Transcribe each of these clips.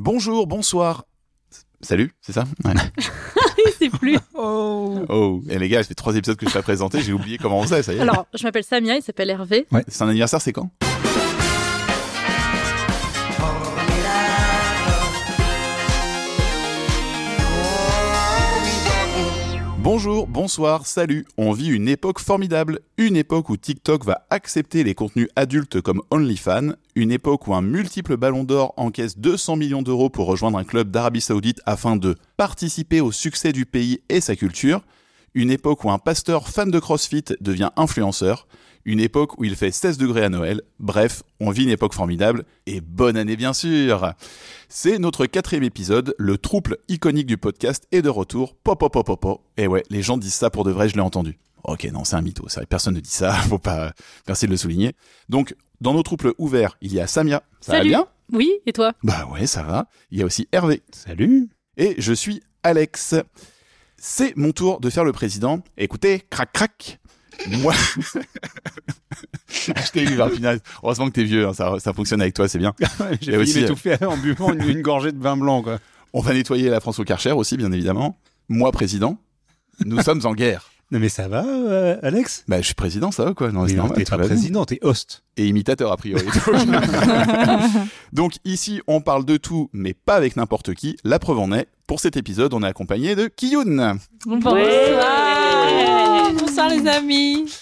Bonjour, bonsoir. Salut, c'est ça ouais. Sait plus. Oh. Oh, et les gars, ça fait trois épisodes que je t'ai présenté, j'ai oublié comment on faisait, ça y est. Alors, je m'appelle Samia, il s'appelle Hervé. C'est un anniversaire, c'est quand? Bonjour, bonsoir, salut. On vit une époque formidable, une époque où TikTok va accepter les contenus adultes comme OnlyFans, une époque où un multiple ballon d'or encaisse 200 millions d'euros pour rejoindre un club d'Arabie Saoudite afin de participer au succès du pays et sa culture, une époque où un pasteur fan de CrossFit devient influenceur, une époque où il fait 16 degrés à Noël. Bref, on vit une époque formidable et bonne année bien sûr. C'est notre quatrième épisode, le trouble iconique du podcast est de retour. Pop pop pop pop pop. Et ouais, les gens disent ça pour de vrai, je l'ai entendu. Ok, non, c'est un mytho, personne ne dit ça, faut pas, merci de le souligner. Donc, dans nos trouples ouverts, il y a Samia. Ça Salut. va bien? Oui, et toi? Bah ouais, ça va. Il y a aussi Hervé. Salut. Et je suis Alex. C'est mon tour de faire le président. Écoutez, crac crac. Moi, je t'ai eu, hein, punaise. Heureusement que t'es vieux, hein, ça, ça fonctionne avec toi, c'est bien. J'ai aussi, failli m'étouffer en buvant une, une gorgée de vin blanc, quoi. On va nettoyer la France au Karcher aussi, bien évidemment. Moi, président. Nous sommes en guerre. Non, mais ça va, euh, Alex? Bah, je suis président, ça va quoi Non, Mais non, t'es pas président, t'es host. Et imitateur, a priori. Donc, ici, on parle de tout, mais pas avec n'importe qui. La preuve en est, pour cet épisode, on est accompagné de Kiyun. Bonsoir les amis.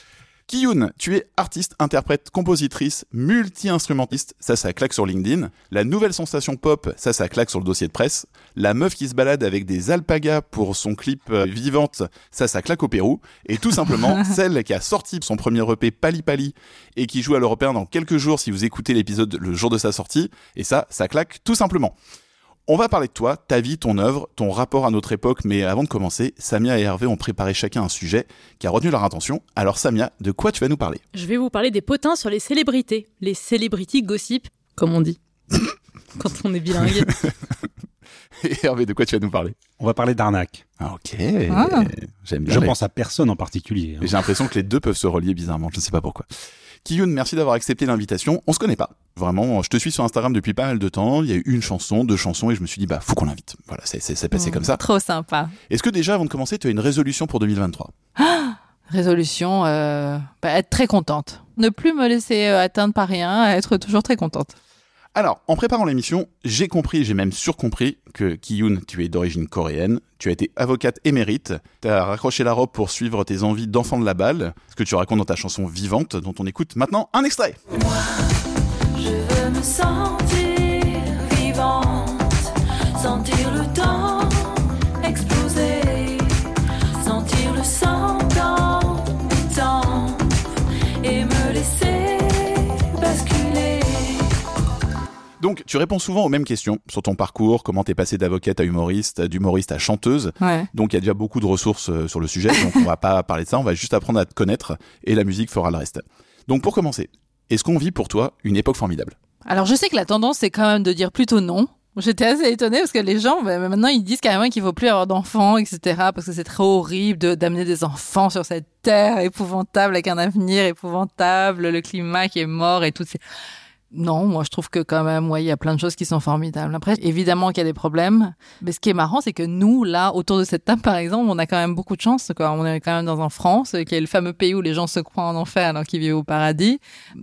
Kiyun, tu es artiste, interprète, compositrice, multi-instrumentiste, ça ça claque sur LinkedIn. La nouvelle sensation pop, ça ça claque sur le dossier de presse. La meuf qui se balade avec des alpagas pour son clip euh, Vivante, ça ça claque au Pérou. Et tout simplement, celle qui a sorti son premier EP Pali Pali et qui joue à l'Européen dans quelques jours si vous écoutez l'épisode le jour de sa sortie. Et ça, ça claque tout simplement. On va parler de toi, ta vie, ton œuvre, ton rapport à notre époque, mais avant de commencer, Samia et Hervé ont préparé chacun un sujet qui a retenu leur attention. Alors Samia, de quoi tu vas nous parler? Je vais vous parler des potins sur les célébrités. Les celebrity gossip, comme on dit. Quand on est bilingue. Et Hervé, de quoi tu vas nous parler? On va parler d'arnaque. Ah, Ok, Ah. j'aime bien. Je les- pense à personne en particulier. hein. J'ai l'impression que les deux peuvent se relier bizarrement, je ne sais pas pourquoi. Kiyun, merci d'avoir accepté l'invitation. On se connaît pas. Vraiment, je te suis sur Instagram depuis pas mal de temps. Il y a eu une chanson, deux chansons, et je me suis dit, bah, faut qu'on l'invite. Voilà, c'est- passé Mm, comme ça. Trop sympa. Est-ce que déjà, avant de commencer, tu as une résolution pour 2023 Résolution, euh, bah, être très contente. Ne plus me laisser euh, atteindre par rien, être toujours très contente. Alors, en préparant l'émission, j'ai compris, j'ai même surcompris que Kiyun, tu es d'origine coréenne, tu as été avocate émérite, tu as raccroché la robe pour suivre tes envies d'enfant de la balle, ce que tu racontes dans ta chanson Vivante, dont on écoute maintenant un extrait. Je veux me sentir Donc, tu réponds souvent aux mêmes questions sur ton parcours, comment t'es passé d'avocate à humoriste, d'humoriste à chanteuse. Ouais. Donc, il y a déjà beaucoup de ressources euh, sur le sujet, donc on va pas parler de ça, on va juste apprendre à te connaître et la musique fera le reste. Donc, pour commencer, est-ce qu'on vit pour toi une époque formidable? Alors je sais que la tendance c'est quand même de dire plutôt non. J'étais assez étonnée parce que les gens, bah, maintenant, ils disent carrément qu'il faut plus avoir d'enfants, etc. Parce que c'est trop horrible de- d'amener des enfants sur cette terre épouvantable avec un avenir épouvantable, le climat qui est mort et tout. ces- Non, moi je trouve que quand même, ouais, il y a plein de choses qui sont formidables. Après, évidemment qu'il y a des problèmes, mais ce qui est marrant, c'est que nous, là, autour de cette table, par exemple, on a quand même beaucoup de chance. Quoi. On est quand même dans en France, qui est le fameux pays où les gens se croient en enfer alors qu'ils vivent au paradis.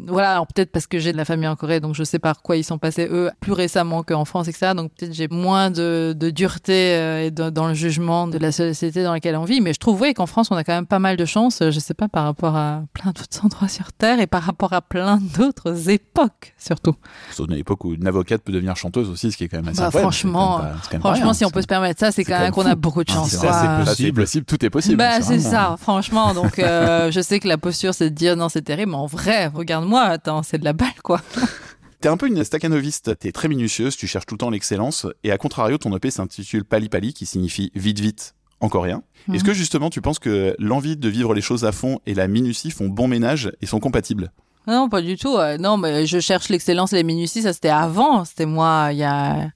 Voilà, alors peut-être parce que j'ai de la famille en Corée, donc je sais par quoi ils sont passés eux plus récemment qu'en France, etc. Donc peut-être j'ai moins de, de dureté euh, dans le jugement de la société dans laquelle on vit. Mais je trouve oui qu'en France on a quand même pas mal de chance. euh, Je sais pas par rapport à plein d'autres endroits sur Terre et par rapport à plein d'autres époques surtout. C'est une époque où une avocate peut devenir chanteuse aussi, ce qui est quand même assez Bah, incroyable. franchement, C'est quand même pas- c'est quand même pas Franchement, rien. si on peut se permettre ça, c'est c'est quand même qu'on a beaucoup de Ah, chance. c'est c'est c'est possible. possible, tout est possible. Bah, c'est vraiment- ça, franchement. Donc, euh, je sais que la posture, c'est de dire non, c'est terrible, mais en vrai, regarde-moi, attends, c'est de la balle, quoi. T'es un peu une staccanoviste, t'es très minutieuse, tu cherches tout le temps l'excellence, et à contrario, ton EP s'intitule Pali Pali, qui signifie vite vite en coréen. Mhm. Est-ce que justement tu penses que l'envie de vivre les choses à fond et la minutie font bon ménage et sont compatibles? Non, pas du tout. Non, mais je cherche l'excellence et les minuties, ça c'était avant. C'était moi, il y a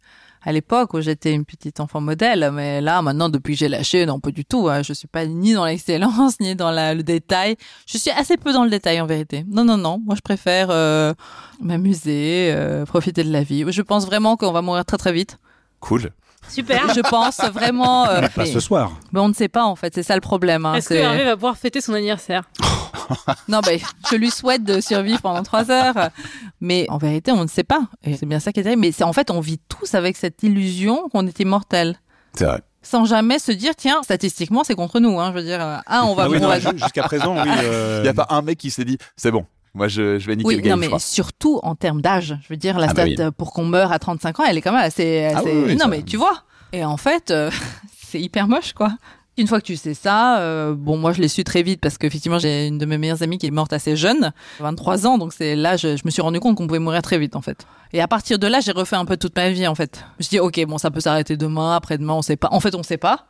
à l'époque où j'étais une petite enfant modèle. Mais là, maintenant, depuis que j'ai lâché, non, pas du tout. hein. Je suis pas ni dans l'excellence, ni dans le détail. Je suis assez peu dans le détail, en vérité. Non, non, non. Moi, je préfère euh, m'amuser, euh, profiter de la vie. Je pense vraiment qu'on va mourir très, très vite. Cool. Super. Je pense vraiment. euh, Pas mais, ce soir. mais on ne sait pas en fait, c'est ça le problème. hein, Est-ce que Hervé va pouvoir fêter son anniversaire? Non, ben, je lui souhaite de survivre pendant trois heures. Mais en vérité, on ne sait pas. C'est bien ça qui est terrible. Mais c'est en fait, on vit tous avec cette illusion qu'on est immortel. C'est vrai. Sans jamais se dire, tiens, statistiquement, c'est contre nous. Hein. Je veux dire, euh, ah, on va. Ah oui, jusqu'à présent, oui. euh, Il n'y a pas un mec qui s'est dit c'est bon, moi je, je vais niquer Oui, le game. non, je mais crois. surtout en termes d'âge. Je veux dire, la Ah stat bah oui. euh, pour qu'on meure à 35 ans, elle est quand même assez. Ah assez- oui, oui, non, ça- mais tu vois. Et en fait, euh, c'est hyper moche, quoi. Une fois que tu sais ça, euh, bon, moi je l'ai su très vite parce qu'effectivement j'ai une de mes meilleures amies qui est morte assez jeune, 23 ans, donc c'est là je, je me suis rendu compte qu'on pouvait mourir très vite en fait. Et à partir de là, j'ai refait un peu toute ma vie en fait. Je dit ok, bon ça peut s'arrêter demain, après-demain, on sait pas. En fait, on sait pas.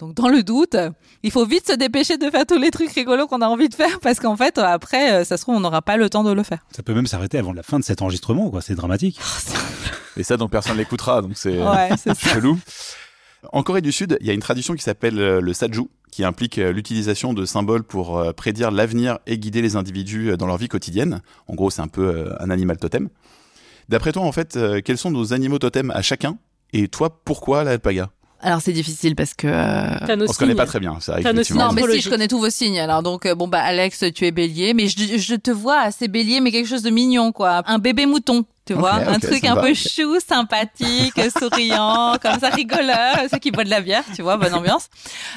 Donc dans le doute, il faut vite se dépêcher de faire tous les trucs rigolos qu'on a envie de faire parce qu'en fait après, euh, ça se trouve on n'aura pas le temps de le faire. Ça peut même s'arrêter avant la fin de cet enregistrement, quoi. C'est dramatique. Et ça, donc personne l'écoutera, donc c'est Ouais, chelou. En Corée du Sud, il y a une tradition qui s'appelle euh, le saju, qui implique euh, l'utilisation de symboles pour prédire l'avenir et guider les individus dans leur vie quotidienne. En gros, c'est un peu un animal totem. D'après toi, en fait, quels sont nos animaux totems à chacun? Et toi, pourquoi l'alpaga Alors c'est difficile parce que euh, On se connaît pas très bien, effectivement. Non, mais si, je connais tous vos signes. Alors, donc, euh, bon, bah, Alex, tu es bélier, mais je, je te vois assez bélier, mais quelque chose de mignon, quoi. Un bébé mouton, tu vois. un truc un peu chou, sympathique, souriant, comme ça, rigoleur, ceux qui boivent de la bière, tu vois, bonne ambiance.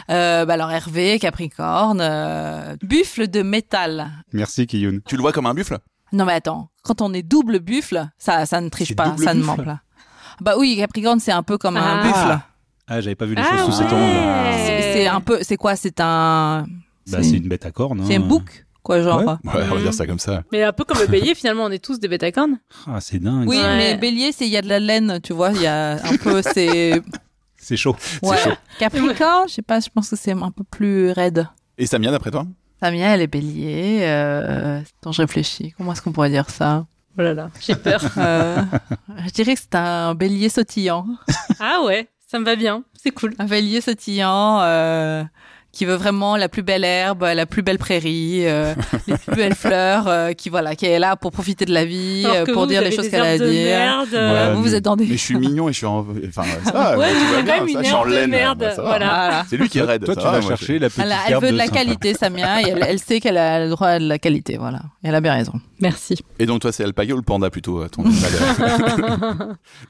Euh, bah, alors, Hervé, Capricorne, euh, buffle de métal. Merci, Kiyun. Tu le vois comme un buffle? Non, mais attends, quand on est double buffle, ça, ça ne triche pas, double ça ne ment pas. Bah oui, Capricorne, c'est un peu comme un Ah. buffle. Ah, j'avais pas vu les Ah, choses sous cet angle. C'est un peu, c'est quoi? C'est un, Bah, c'est une bête à cornes. c'est un hein. bouc, quoi, genre? Ouais. Ouais, on va dire ça comme ça. Mais un peu comme le bélier, finalement, on est tous des bêta-cornes. Ah, c'est dingue. Oui, Ouais. mais bélier, c'est il y a de la laine, tu vois, il y a un peu c'est C'est chaud. ouais. chaud. Capricorne, je sais pas, je pense que c'est un peu plus raide. Et Samia, d'après toi? Samia, elle est bélier. Euh... Attends, je réfléchis. Comment est-ce qu'on pourrait dire ça? Oh là là, j'ai peur. Euh, Je dirais que c'est un bélier sautillant. ah ouais, ça me va bien. C'est cool. Un bélier sautillant euh, qui veut vraiment la plus belle herbe, la plus belle prairie, euh, les plus belles fleurs, euh, qui voilà, qui est là pour profiter de la vie, euh, pour vous, dire vous les choses qu'elle a à dire. merde. Euh, Ouais, vous, vous mais- êtes dans des. Mais je suis mignon et je suis en. Enfin, ça Ouais, bien, quand même une je suis en de laine. merde, voilà. Voilà. C'est lui qui est raide. Toi, ça tu va, vas chercher la petite Elle, elle herbe veut de la qualité, Samia, et elle, elle sait qu'elle a le droit à de la qualité, voilà. Et elle a bien raison. Merci. Et donc toi c'est alpaga ou le panda plutôt euh, ton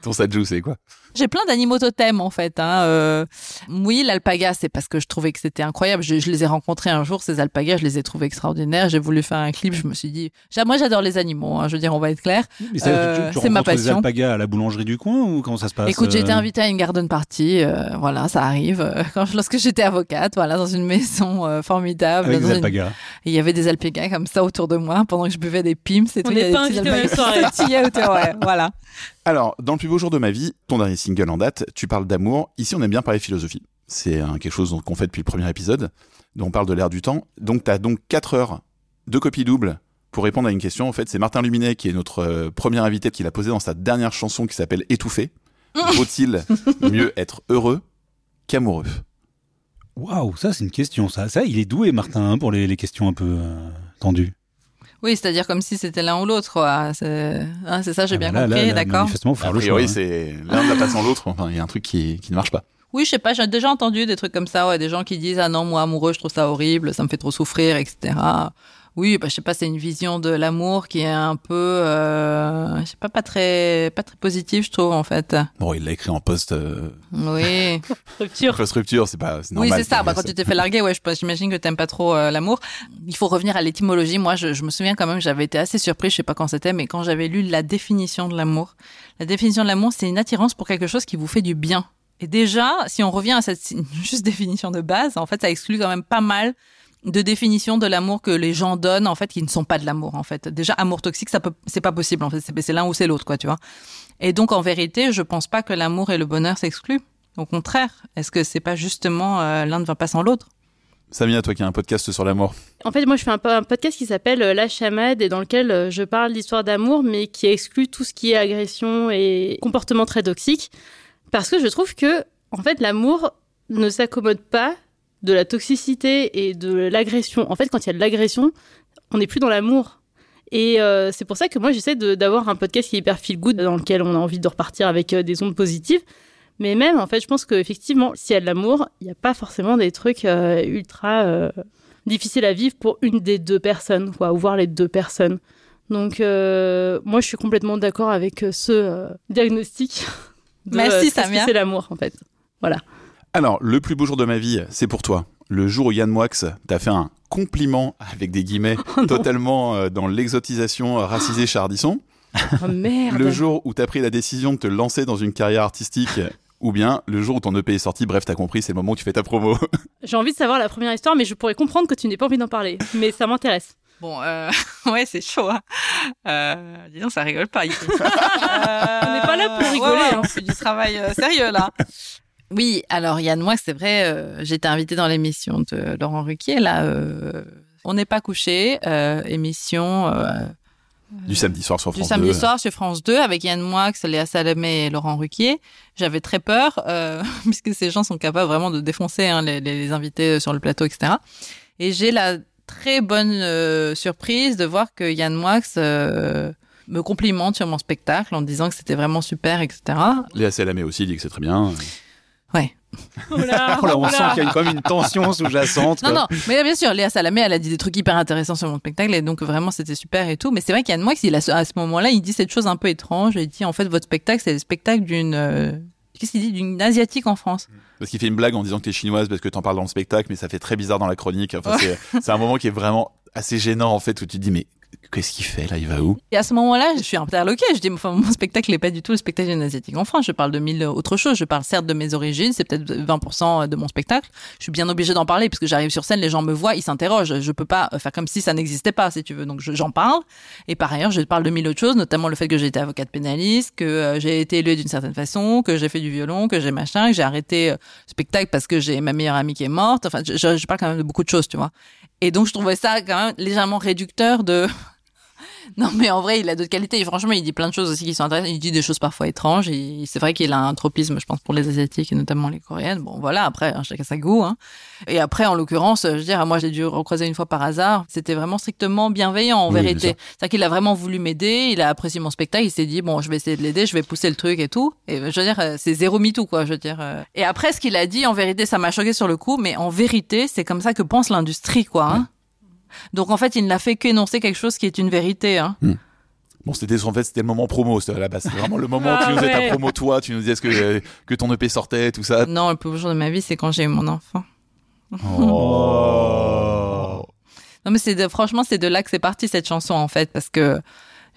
ton saju c'est quoi J'ai plein d'animaux totems en fait. Hein. Euh, oui, l'alpaga, c'est parce que je trouvais que c'était incroyable. Je, je les ai rencontrés un jour, ces alpagas, je les ai trouvés extraordinaires. J'ai voulu faire un clip, je me suis dit, moi j'adore les animaux, hein, je veux dire, on va être clair. Mais ça, Euh, tu, tu c'est ma passion. alpagas à la boulangerie du coin ou comment ça se passe Écoute, j'ai été euh, invitée à une garden party, euh, voilà, ça arrive. euh, Quand, je- lorsque j'étais avocate, voilà, dans une maison euh, formidable. Avec des une- alpagas. Et il y avait des alpagas comme ça autour de moi pendant que je buvais des pims. Et On tout, il y n'est avait pas invités aux soirées. voilà. Alors dans le plus beau jour de ma vie ton dernier single en date tu parles d'amour. Ici on aime bien parler philosophie. C'est quelque chose qu'on fait depuis le premier épisode dont on parle de l'ère du temps. Donc t'as donc 4 heures de copie double pour répondre à une question. En fait c'est Martin Luminet qui est notre euh, premier invité qui l'a posé dans sa dernière chanson qui s'appelle Étouffé vaut-il mieux être heureux qu'amoureux? Waouh, ça c'est une question. Ça, ça, il est doué, Martin, hein, pour les, les questions un peu euh, tendues. Oui, c'est-à-dire comme si c'était l'un ou l'autre, quoi. C'est hein, c'est ça, j'ai Ah bien là, compris, d'accord. Manifestement, faut faire a le choix. priori hein. c'est l'un ne va pas sans l'autre enfin il y a un truc qui, qui ne marche pas Oui, je sais pas, j'ai déjà entendu des trucs comme ça, ouais, des gens qui disent ah non, moi amoureux, je trouve ça horrible, ça me fait trop souffrir, etc. Oui, bah je sais pas, c'est une vision de l'amour qui est un peu, euh, je sais pas, pas très, pas très positive, je trouve en fait. bon il l'a écrit en post euh, Oui, Rupture. post rupture c'est pas c'est oui, normal c'est ça. Bah, quand tu t'es fait larguer, ouais, je pense- j'imagine que t'aimes pas trop euh, l'amour. Il faut revenir à l'étymologie. Moi, je, je me souviens quand même, j'avais été assez surprise, je sais pas quand c'était, mais quand j'avais lu la définition de l'amour, la définition de l'amour, c'est une attirance pour quelque chose qui vous fait du bien. Et déjà, si on revient à cette juste définition de base, en fait, ça exclut quand même pas mal de définitions de l'amour que les gens donnent, en fait, qui ne sont pas de l'amour, en fait. Déjà, amour toxique, ça peut, c'est pas possible, en fait. C'est c'est l'un ou c'est l'autre, quoi, tu vois. Et donc, en vérité, je pense pas que l'amour et le bonheur s'excluent. Au contraire, est-ce que c'est pas justement euh, l'un ne va pas sans l'autre? Samia, toi qui as un podcast sur l'amour. En fait, moi, je fais un, un podcast qui s'appelle euh, La Chamade et dans lequel euh, je parle d'histoire d'amour, mais qui exclut tout ce qui est agression et comportement très toxique. Parce que je trouve que, en fait, l'amour ne s'accommode pas de la toxicité et de l'agression. En fait, quand il y a de l'agression, on n'est plus dans l'amour. Et euh, c'est pour ça que moi, j'essaie d'avoir un podcast qui est hyper feel good, dans lequel on a envie de repartir avec euh, des ondes positives. Mais même, en fait, je pense qu'effectivement, s'il y a de l'amour, il n'y a pas forcément des trucs euh, ultra difficiles à vivre pour une des deux personnes, quoi, ou voir les deux personnes. Donc, moi, je suis complètement d'accord avec ce diagnostic. de, Merci, Samia. C'est l'amour, en fait. Voilà. Alors, le plus beau jour de ma vie, c'est pour toi. Le jour où Yann Moix t'a fait un compliment, avec des guillemets, totalement euh, dans l'exotisation euh, racisée chez Ardisson. Oh merde. Le jour où t'as pris la décision de te lancer dans une carrière artistique. Ou bien le jour où ton EP est sorti, bref, t'as compris, c'est le moment où tu fais ta promo. J'ai envie de savoir la première histoire, mais je pourrais comprendre que tu n'aies pas envie d'en parler. Mais ça m'intéresse. Bon, euh, ouais, c'est chaud. Hein. Euh, dis donc, ça rigole pas. ici. On n'est pas là pour rigoler, Ouais, ouais, hein. on fait du travail euh, sérieux là. Oui, alors Yann, moi, c'est vrai, euh, j'étais invitée dans l'émission de Laurent Ruquier. Là, euh, on n'est pas couché. euh, émission euh, du samedi soir sur du France samedi 2. soir sur France 2 avec Yann Moix, Léa Salamé et Laurent Ruquier. J'avais très peur euh, puisque ces gens sont capables vraiment de défoncer hein, les, les- les invités sur le plateau, etc. Et j'ai la très bonne euh, surprise de voir que Yann Moix euh, me complimente sur mon spectacle en disant que c'était vraiment super, etc. Léa Salamé aussi dit que c'est très bien. Ouais. Oh là, Oh là, on oh sent qu'il y a une- comme une tension sous-jacente. Non, quoi. non, mais bien sûr, Léa Salamé, elle a dit des trucs hyper intéressants sur mon spectacle et donc vraiment c'était super et tout. Mais c'est vrai qu'Yann Moix, il a, à ce moment-là, il dit cette chose un peu étrange. Il dit en fait, votre spectacle, c'est le spectacle d'une. euh, Qu'est-ce qu'il dit D'une asiatique en France. Parce qu'il fait une blague en disant que t'es chinoise parce que t'en parles dans le spectacle, mais ça fait très bizarre dans la chronique. Enfin, c'est- c'est un moment qui est vraiment assez gênant en fait, où tu te dis mais qu'est-ce qu'il fait là? Il va où? Et à ce moment-là, je suis interloquée. Je dis, mon spectacle n'est pas du tout le spectacle d'une asiatique en France. Je parle de mille autres choses. Je parle certes de mes origines, c'est peut-être 20% de mon spectacle. Je suis bien obligée d'en parler parce que j'arrive sur scène, les gens me voient, ils s'interrogent. Je peux pas faire comme si ça n'existait pas, si tu veux. Donc je- j'en parle. Et par ailleurs, je parle de mille autres choses, notamment le fait que j'ai été avocate pénaliste, que euh, j'ai été élevée d'une certaine façon, que j'ai fait du violon, que j'ai machin, que j'ai arrêté euh, spectacle parce que j'ai ma meilleure amie qui est morte. Enfin, je- je parle quand même de beaucoup de choses, tu vois. Et donc je trouvais ça quand même légèrement réducteur de non, mais en vrai, il a d'autres qualités. Et franchement, il dit plein de choses aussi qui sont intéressantes. Il dit des choses parfois étranges. Et c'est vrai qu'il a un tropisme, je pense, pour les Asiatiques et notamment les Coréennes. Bon, voilà, après, hein, chacun sa goût. Hein. Et après, en l'occurrence, je veux dire, moi, j'ai dû recroiser une fois par hasard. C'était vraiment strictement bienveillant, en Oui, vérité. C'est-à-dire qu'il a vraiment voulu m'aider. Il a apprécié mon spectacle. Il s'est dit, bon, je vais essayer de l'aider, je vais pousser le truc et tout. Et je veux dire, euh, c'est zéro MeToo, quoi, je veux dire. euh. Et après, ce qu'il a dit, en vérité, ça m'a choqué sur le coup. Mais en vérité, c'est comme ça que pense l'industrie, quoi. Hein. Donc, en fait, il n'a fait qu'énoncer quelque chose qui est une vérité. Hein. Bon, c'était en fait c'était le moment promo, à la base, c'était vraiment le moment où tu Ah nous faisais ouais. ta promo toi, tu nous disais que que ton EP sortait, tout ça. Non, le plus beau jour de ma vie, c'est quand j'ai eu mon enfant. Oh. Non, mais c'est franchement, c'est de là que c'est parti cette chanson en fait, parce que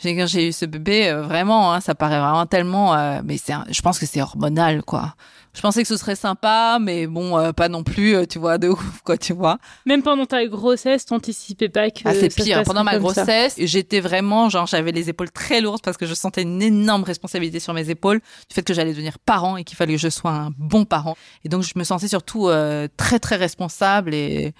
quand j'ai eu ce bébé, euh, vraiment, hein, ça paraît vraiment tellement, euh, mais c'est, je pense que c'est hormonal, quoi. Je pensais que ce serait sympa, mais bon, euh, pas non plus, euh, tu vois, de ouf, quoi, tu vois. Même pendant ta grossesse, t'anticipais pas que. Ah, c'est pire. Pendant ma grossesse, j'étais vraiment, genre, j'avais les épaules très lourdes parce que je sentais une énorme responsabilité sur mes épaules du fait que j'allais devenir parent et qu'il fallait que je sois un bon parent. Et donc, je me sentais surtout euh, très, très responsable et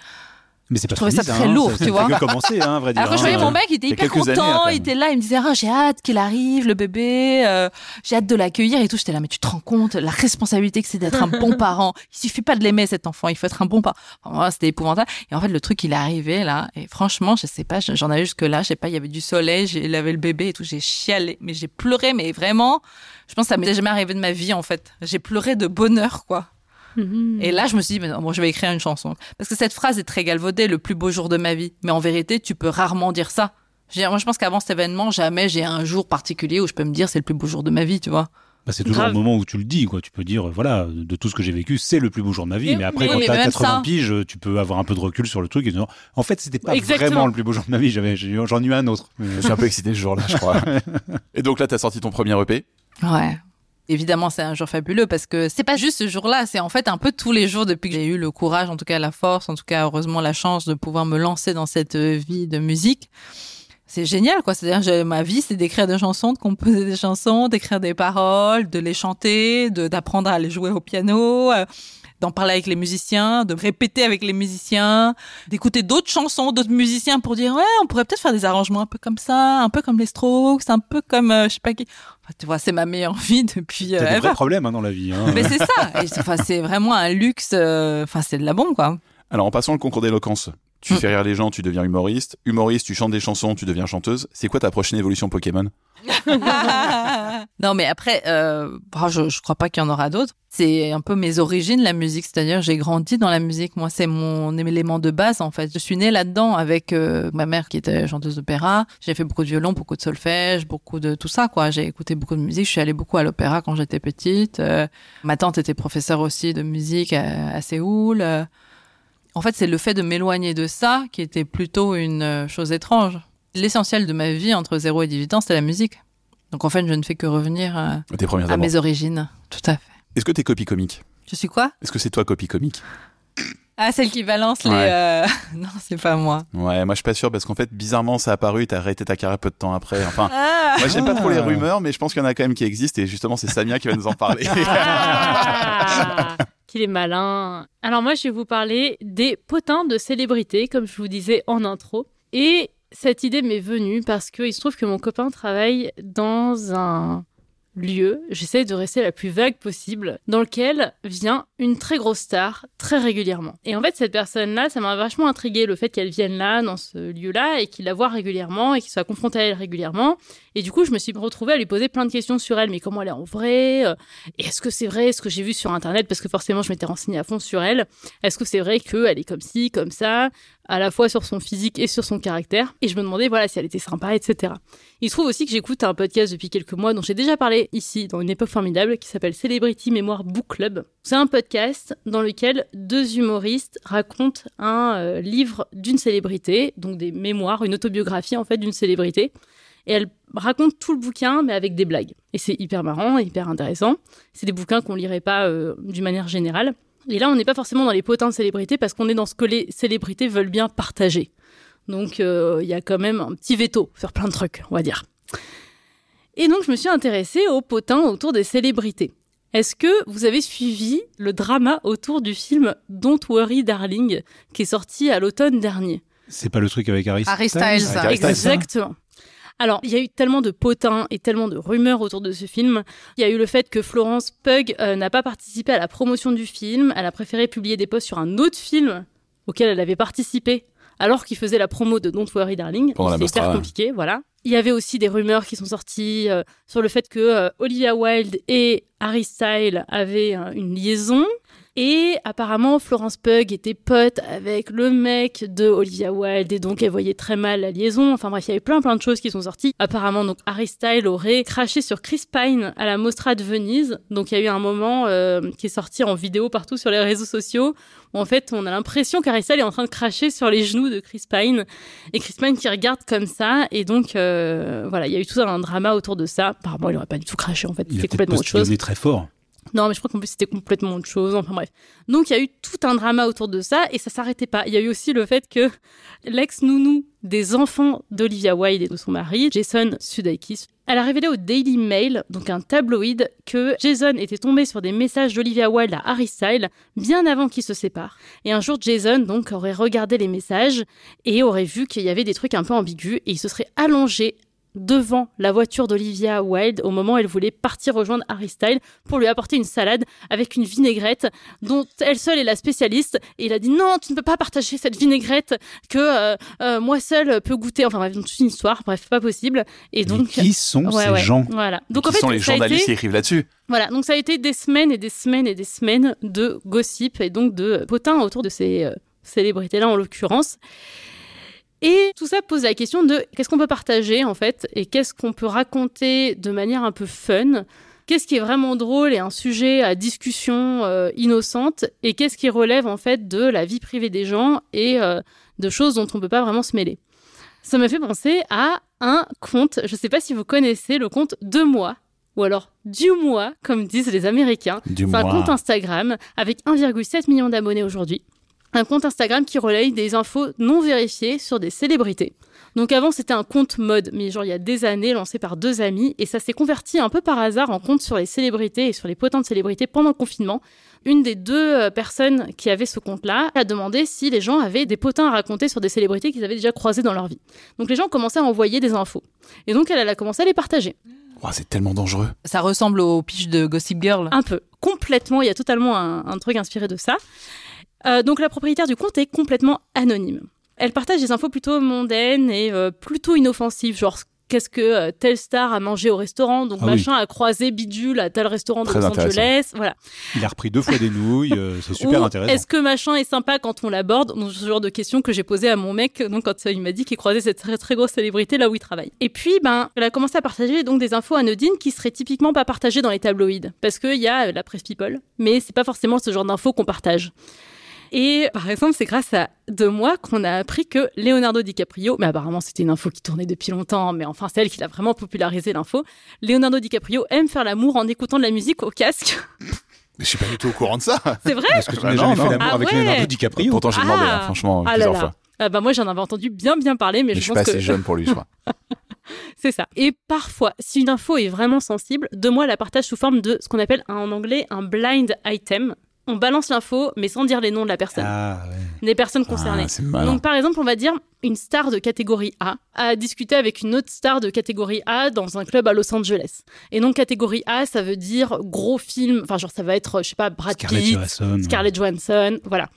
Mais c'est pas Je trouvais ça très hein, lourd, ça- tu vois. commencer, hein, à vrai dire. Alors que je voyais hein. mon mec, il était il hyper années, content, quand il était là, il me disait ah j'ai hâte qu'il arrive le bébé, euh, j'ai hâte de l'accueillir et tout. J'étais là mais tu te rends compte la responsabilité que c'est d'être un bon parent. Il suffit pas de l'aimer cet enfant, il faut être un bon parent. Enfin, c'était épouvantable. Et en fait le truc il est arrivé là et franchement je sais pas, j'en avais jusque là, je sais pas, il y avait du soleil, j'ai- il avait le bébé et tout, j'ai chialé, mais j'ai pleuré mais vraiment, je pense que ça m'était jamais arrivé de ma vie en fait. J'ai pleuré de bonheur quoi. Mhm. Et là, je me suis dit, mais non, bon, je vais écrire une chanson. Parce que cette phrase est très galvaudée, le plus beau jour de ma vie. Mais en vérité, tu peux rarement dire ça. Je dire, moi, je pense qu'avant cet événement, jamais j'ai un jour particulier où je peux me dire c'est le plus beau jour de ma vie, tu vois. Bah, c'est toujours Grave. le moment où tu le dis, quoi. Tu peux dire, euh, voilà, de tout ce que j'ai vécu, c'est le plus beau jour de ma vie. Mais- Mais après, mais- quand t'as même 80 ça. piges, tu peux avoir un peu de recul sur le truc et dire, en fait, c'était pas Exactement. vraiment le plus beau jour de ma vie. J'en ai eu un autre. Je suis un peu excité ce jour-là, je crois. Et donc là, t'as sorti ton premier EP. Ouais. Évidemment, c'est un jour fabuleux parce que c'est pas juste ce jour-là, c'est en fait un peu tous les jours depuis que j'ai eu le courage, en tout cas la force, en tout cas heureusement la chance de pouvoir me lancer dans cette euh, vie de musique. C'est génial, quoi. C'est-à-dire, ma vie, c'est d'écrire des chansons, de composer des chansons, d'écrire des paroles, de les chanter, d'apprendre à les jouer au piano, euh, d'en parler avec les musiciens, de répéter avec les musiciens, d'écouter d'autres chansons, d'autres musiciens pour dire ouais, on pourrait peut-être faire des arrangements un peu comme ça, un peu comme les Strokes, un peu comme euh, je sais pas qui. Enfin, tu vois, c'est ma meilleure vie depuis. euh, ever. vrais problèmes hein, dans la vie. Hein. Mais c'est ça. Et c'est- Enfin, c'est vraiment un luxe. euh, Enfin, c'est de la bombe, quoi. Alors en passant le concours d'éloquence, tu Mm. fais rire les gens, tu deviens humoriste. Humoriste, tu chantes des chansons, tu deviens chanteuse. C'est quoi ta prochaine évolution Pokémon? non, mais après, euh, oh, je, crois pas qu'il y en aura d'autres. C'est un peu mes origines, la musique. C'est-à-dire, j'ai grandi dans la musique. Moi, c'est mon élément de base, en fait. Je suis née là-dedans avec euh, ma mère qui était chanteuse d'opéra. J'ai fait beaucoup de violon, beaucoup de solfège, beaucoup de tout ça, quoi. J'ai écouté beaucoup de musique. Je suis allée beaucoup à l'opéra quand j'étais petite. Euh, ma tante était professeure aussi de musique à, à Séoul. En fait, c'est le fait de m'éloigner de ça qui était plutôt une chose étrange. L'essentiel de ma vie entre 0 et 18 ans, c'était la musique. Donc en fait, je ne fais que revenir euh, Tes premières à mes origines. Tout à fait. Est-ce que t'es copie comique? Je suis quoi? Est-ce que c'est toi copie comique? Ah, celle qui balance les... Ouais. euh, non, c'est pas moi. Ouais, moi je suis pas sûr parce qu'en fait, bizarrement, ça a apparu, t'as arrêté ta carrière peu de temps après. Enfin, Ah moi j'aime pas trop les Ah. rumeurs, mais je pense qu'il y en a quand même qui existent et justement, c'est Samia qui va nous en parler. Ah, Qu'il est malin. Alors moi, je vais vous parler des potins de célébrités, comme je vous disais en intro. Et cette idée m'est venue parce qu'il se trouve que mon copain travaille dans un lieu, j'essaie de rester la plus vague possible, dans lequel vient une très grosse star très régulièrement. Et en fait, cette personne-là, ça m'a vachement intrigué le fait qu'elle vienne là, dans ce lieu-là, et qu'il la voit régulièrement, et qu'il soit confronté à elle régulièrement. Et du coup, je me suis retrouvée à lui poser plein de questions sur elle, mais comment elle est en vrai euh, est-ce que c'est vrai ce que j'ai vu sur internet parce que forcément je m'étais renseignée à fond sur elle. Est-ce que c'est vrai qu'elle est comme ci comme ça à la fois sur son physique et sur son caractère. Et je me demandais voilà si elle était sympa etc il se trouve aussi que j'écoute un podcast depuis quelques mois dont j'ai déjà parlé ici dans une époque formidable qui s'appelle Celebrity Memoir Book Club. C'est un podcast dans lequel deux humoristes racontent un euh, livre d'une célébrité donc des mémoires une autobiographie en fait d'une célébrité et elle raconte tout le bouquin, mais avec des blagues. Et c'est hyper marrant, hyper intéressant. C'est des bouquins qu'on lirait pas euh, d'une manière générale. Et là, on n'est pas forcément dans les potins de célébrités parce qu'on est dans ce que les célébrités veulent bien partager. Donc, euh, il y a quand même un petit veto sur plein de trucs, on va dire. Et donc, je me suis intéressée aux potins autour des célébrités. Est-ce que vous avez suivi le drama autour du film Don't Worry Darling, qui est sorti à l'automne dernier? C'est pas le truc avec Harry, Harry Styles. Harry Styles. Exactement. Alors, il y a eu tellement de potins et tellement de rumeurs autour de ce film. Il y a eu le fait que Florence Pugh euh, n'a pas participé à la promotion du film. Elle a préféré publier des posts sur un autre film auquel elle avait participé alors qu'il faisait la promo de Don't Worry Darling. Mostra, hyper compliqué, voilà. Il y avait aussi des rumeurs qui sont sorties euh, sur le fait que euh, Olivia Wilde et Harry Styles avaient euh, une liaison. Et apparemment, Florence Pugh était pote avec le mec de Olivia Wilde et donc elle voyait très mal la liaison. Enfin bref, il y avait plein plein de choses qui sont sorties. Apparemment, donc Harry Styles aurait craché sur Chris Pine à la Mostra de Venise. Donc il y a eu un moment euh, qui est sorti en vidéo partout sur les réseaux sociaux où en fait on a l'impression qu'Harry Styles est en train de cracher sur les genoux de Chris Pine et Chris Pine qui regarde comme ça et donc euh, voilà, il y a eu tout un drama autour de ça. Apparemment, il aurait pas du tout craché en fait, Il peut-être complètement autre chose. très fort. Non, mais je crois qu'en plus c'était complètement autre chose. Enfin bref. Donc il y a eu tout un drama autour de ça et ça s'arrêtait pas. Il y a eu aussi le fait que l'ex-nounou des enfants d'Olivia Wilde et de son mari, Jason Sudeikis, elle a révélé au Daily Mail, donc un tabloïd, que Jason était tombé sur des messages d'Olivia Wilde à Harry Styles bien avant qu'ils se séparent. Et un jour, Jason donc aurait regardé les messages et aurait vu qu'il y avait des trucs un peu ambigus et il se serait allongé devant la voiture d'Olivia Wilde au moment où elle voulait partir rejoindre Harry Styles pour lui apporter une salade avec une vinaigrette dont elle seule est la spécialiste. Et il a dit non tu ne peux pas partager cette vinaigrette que euh, euh, moi seule peux goûter. Enfin bref toute une histoire. Bref pas possible. Et Mais donc qui sont Ouais, ces ouais. gens voilà. Donc Qui en fait sont les journalistes été- qui écrivent là-dessus? Voilà, donc ça a été des semaines et des semaines et des semaines de gossip et donc de potins autour de ces euh, célébrités-là en l'occurrence. Et tout ça pose la question de qu'est-ce qu'on peut partager en fait et qu'est-ce qu'on peut raconter de manière un peu fun Qu'est-ce qui est vraiment drôle et un sujet à discussion euh, innocente et qu'est-ce qui relève en fait de la vie privée des gens et euh, de choses dont on peut pas vraiment se mêler. Ça m'a fait penser à un compte, je sais pas si vous connaissez le compte de moi ou alors du mois comme disent les Américains. Du C'est un compte Instagram avec 1,7 million d'abonnés aujourd'hui. Un compte Instagram qui relaye des infos non vérifiées sur des célébrités. Donc avant c'était un compte mode, mais genre il y a des années lancé par deux amis et ça s'est converti un peu par hasard en compte sur les célébrités et sur les potins de célébrités pendant le confinement. Une des deux euh, personnes qui avait ce compte-là a demandé si les gens avaient des potins à raconter sur des célébrités qu'ils avaient déjà croisées dans leur vie. Donc les gens commençaient à envoyer des infos. Et donc elle, elle a commencé à les partager. Oh, c'est tellement dangereux. Ça ressemble au pitch de Gossip Girl. Un peu. Complètement. Il y a totalement un, un truc inspiré de ça. Euh, donc la propriétaire du compte est complètement anonyme. Elle partage des infos plutôt mondaines et euh, plutôt inoffensives, genre qu'est-ce que euh, telle star a mangé au restaurant, donc Ah oui. machin a croisé bidule à tel restaurant de Los. Angeles, voilà. Il a repris deux fois des nouilles, euh, c'est super Ou intéressant. Est-ce que machin est sympa quand on l'aborde? Donc ce genre de questions que j'ai posées à mon mec donc quand il m'a dit qu'il croisait cette très très grosse célébrité là où il travaille. Et puis ben elle a commencé à partager donc des infos anodines qui seraient typiquement pas partagées dans les tabloïds parce qu'il y a la presse people, mais c'est pas forcément ce genre d'infos qu'on partage. Et par exemple, c'est grâce à deux mois qu'on a appris que Leonardo DiCaprio, mais apparemment c'était une info qui tournait depuis longtemps, mais enfin c'est elle qui l'a vraiment popularisé l'info. Leonardo DiCaprio aime faire l'amour en écoutant de la musique au casque. Mais je suis pas du tout au courant de ça. C'est vrai Est-ce que tu Bah n'as non, jamais non. fait l'amour Ah avec ouais. Leonardo DiCaprio Pourtant, j'ai demandé, Ah. hein, franchement, Ah là plusieurs là. fois. Ah bah moi j'en avais entendu bien bien parler, mais, Mais je je suis pas pense que assez jeune pour lui, je crois. c'est ça. Et parfois, si une info est vraiment sensible, deux mois la partage sous forme de ce qu'on appelle en anglais un blind item. On balance l'info, mais sans dire les noms de la personne, Ah ouais. des personnes concernées. Ah. Donc par exemple, on va dire une star de catégorie A a discuté avec une autre star de catégorie A dans un club à Los Angeles. Et donc catégorie A, ça veut dire gros film, enfin genre ça va être, je sais pas, Brad Scarlett Pitt, Johansson. Scarlett Johansson, voilà.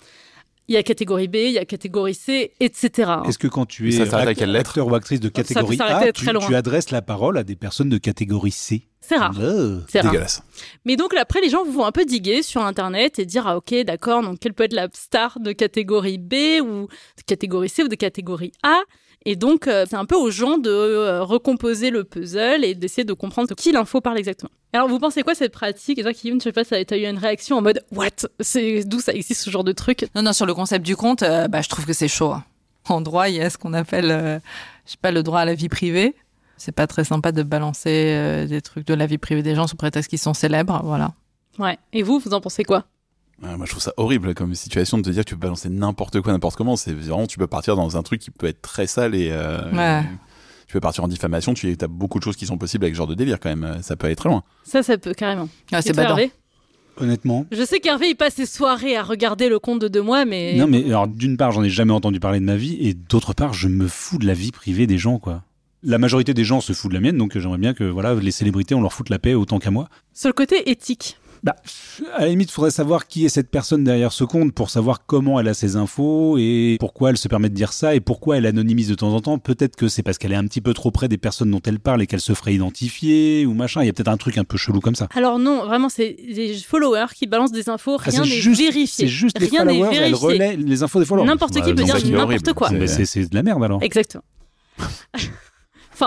Il y a catégorie B, il y a catégorie C, etc. Est-ce que quand tu es ça s'arrête à act- quelle lettre acteur ou actrice de catégorie s'arrêter A, très tu, tu adresses la parole à des personnes de catégorie C C'est rare. Oh. C'est rare. Dégueulasse. Mais donc là, après, les gens vont un peu diguer sur Internet et dire, ah ok, d'accord, donc quelle peut être la star de catégorie B ou de catégorie C ou de catégorie A? Et donc, euh, c'est un peu aux gens de euh, recomposer le puzzle et d'essayer de comprendre de qui l'info parle exactement. Alors, vous pensez quoi cette pratique? Et toi, Kevin, je sais pas, ça- t'as eu une réaction en mode, what? C'est d'où ça existe ce genre de truc? Non, non, sur le concept du compte, euh, bah, je trouve que c'est chaud. hein. En droit, il y a ce qu'on appelle, je sais pas, le droit à la vie privée. C'est pas très sympa de balancer des trucs de la vie privée des gens sous prétexte qu'ils sont célèbres, voilà. Ouais. Et vous, vous en pensez quoi? Ah, moi, je trouve ça horrible comme situation de te dire que tu peux balancer n'importe quoi, n'importe comment. C'est vraiment, tu peux partir dans un truc qui peut être très sale et. euh, Ouais. Tu peux partir en diffamation. Tu as beaucoup de choses qui sont possibles avec ce genre de délire quand même. Ça peut aller très loin. Ça, ça peut carrément. Ah, c'est badant. Honnêtement. Je sais qu'Hervé, il passe ses soirées à regarder le compte de deux mois, mais. Non, mais alors d'une part, j'en ai jamais entendu parler de ma vie, et d'autre part, je me fous de la vie privée des gens, quoi. La majorité des gens se fout de la mienne, donc j'aimerais bien que voilà, les célébrités, on leur foute la paix autant qu'à moi. Sur le côté éthique. Bah, à la limite, il faudrait savoir qui est cette personne derrière ce compte pour savoir comment elle a ses infos et pourquoi elle se permet de dire ça et pourquoi elle anonymise de temps en temps. Peut-être que c'est parce qu'elle est un petit peu trop près des personnes dont elle parle et qu'elle se ferait identifier ou machin. Il y a peut-être un truc un peu chelou comme ça. Alors non, vraiment, c'est des followers qui balancent des infos, Ah, rien c'est n'est juste- vérifié. C'est juste rien n'est followers, elle vérifié. relaie les infos des followers. N'importe qui Bah, peut dire n'importe quoi. C'est- Mais c'est c'est de la merde alors. Exactement.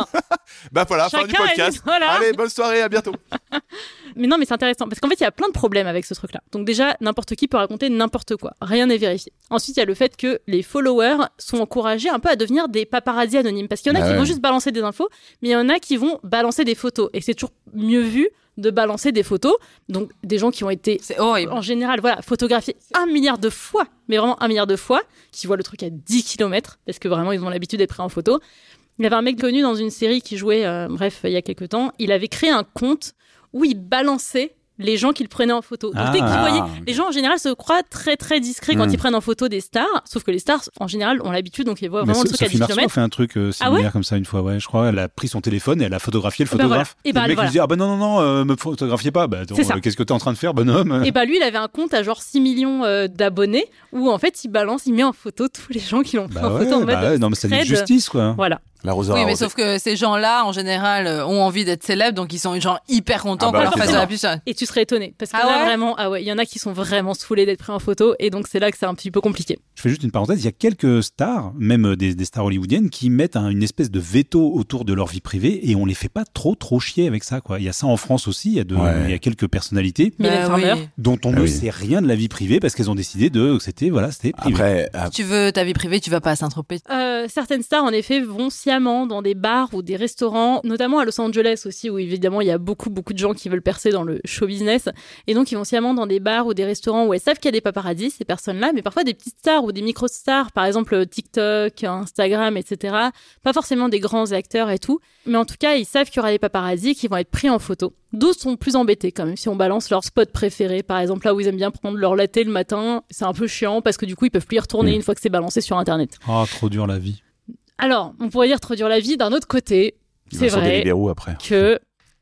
Bah voilà, fin du podcast. une- voilà. Allez, bonne soirée, à bientôt. Mais non, mais c'est intéressant parce qu'en fait, il y a plein de problèmes avec ce truc-là. Donc déjà, n'importe qui peut raconter n'importe quoi. Rien n'est vérifié. Ensuite, il y a le fait que les followers sont encouragés un peu à devenir des paparazzis anonymes parce qu'il y en a Ah qui ouais. vont juste balancer des infos, mais il y en a qui vont balancer des photos et c'est toujours mieux vu de balancer des photos. Donc des gens qui ont été C'est horrible. en général, voilà, photographiés un milliard de fois, mais vraiment un milliard de fois, qui voient le truc à 10 km, parce que vraiment, ils ont l'habitude d'être pris en photo. Il y avait un mec connu dans une série qui jouait, euh, bref, il y a quelques temps, il avait créé un compte où il balançait les gens qu'il prenait en photo. Donc, Ah. dès voyez, Ah. les gens en général se croient très très discrets quand Mm. ils prennent en photo des stars, sauf que les stars, en général, ont l'habitude, donc ils voient Mais vraiment le So- truc à Sophie 10 Marceau a km. fait un truc euh, Ah similaire comme ça une fois, ouais. Je crois, elle a pris son téléphone et elle a photographié le Ah bah voilà. photographe. Et bah, le mec voilà. lui dit ah bah non non non, euh, me photographiez pas. Bah C'est ça. euh, qu'est-ce que t'es en train de faire, bonhomme? Et bah lui, il avait un compte à genre 6 millions euh, d'abonnés où en fait, il balance, il met en photo tous les gens qui l'ont pris Bah en ouais, photo en bah mode ouais, non mais c'est thread. justice quoi. Voilà. Oui, mais sauf que ces gens-là, en général, euh, ont envie d'être célèbres, donc ils sont genre hyper contents Ah bah, qu'on leur fasse de la pub. Et tu serais étonné. Parce que Ah là, ouais vraiment, ah ouais, il y en a qui sont vraiment saoulés d'être pris en photo. Et donc, c'est là que c'est un petit peu compliqué. Je fais juste une parenthèse, il y a quelques stars, même des, des stars hollywoodiennes, qui mettent un- une espèce de veto autour de leur vie privée et on les fait pas trop trop chier avec ça quoi. Il y a ça en France aussi, il y a, de, Ouais. il y a quelques personnalités Bah oui. dont on Ah ne oui. sait rien de la vie privée parce qu'elles ont décidé de que c'était voilà c'était privé. Après, ah, Si tu veux ta vie privée, tu vas pas à Saint-Tropez. Euh, certaines stars, en effet, vont sciemment dans des bars ou des restaurants, notamment à Los Angeles aussi, où évidemment, il y a beaucoup, beaucoup de gens qui veulent percer dans le show business. Et donc, ils vont sciemment dans des bars ou des restaurants où elles savent qu'il y a des paparazzis, ces personnes-là, mais parfois des petites stars ou des micro-stars, par exemple TikTok, Instagram, etc. Pas forcément des grands acteurs et tout. Mais en tout cas, ils savent qu'il y aura des paparazzis qui vont être pris en photo. D'autres sont plus embêtés quand même si on balance leur spot préféré. Par exemple, là où ils aiment bien prendre leur latte le matin, c'est un peu chiant parce que du coup, ils peuvent plus y retourner Mm. une fois que c'est balancé sur Internet. Ah trop dur la vie. Alors, on pourrait dire trop dur la vie. D'un autre côté, c'est vrai après. que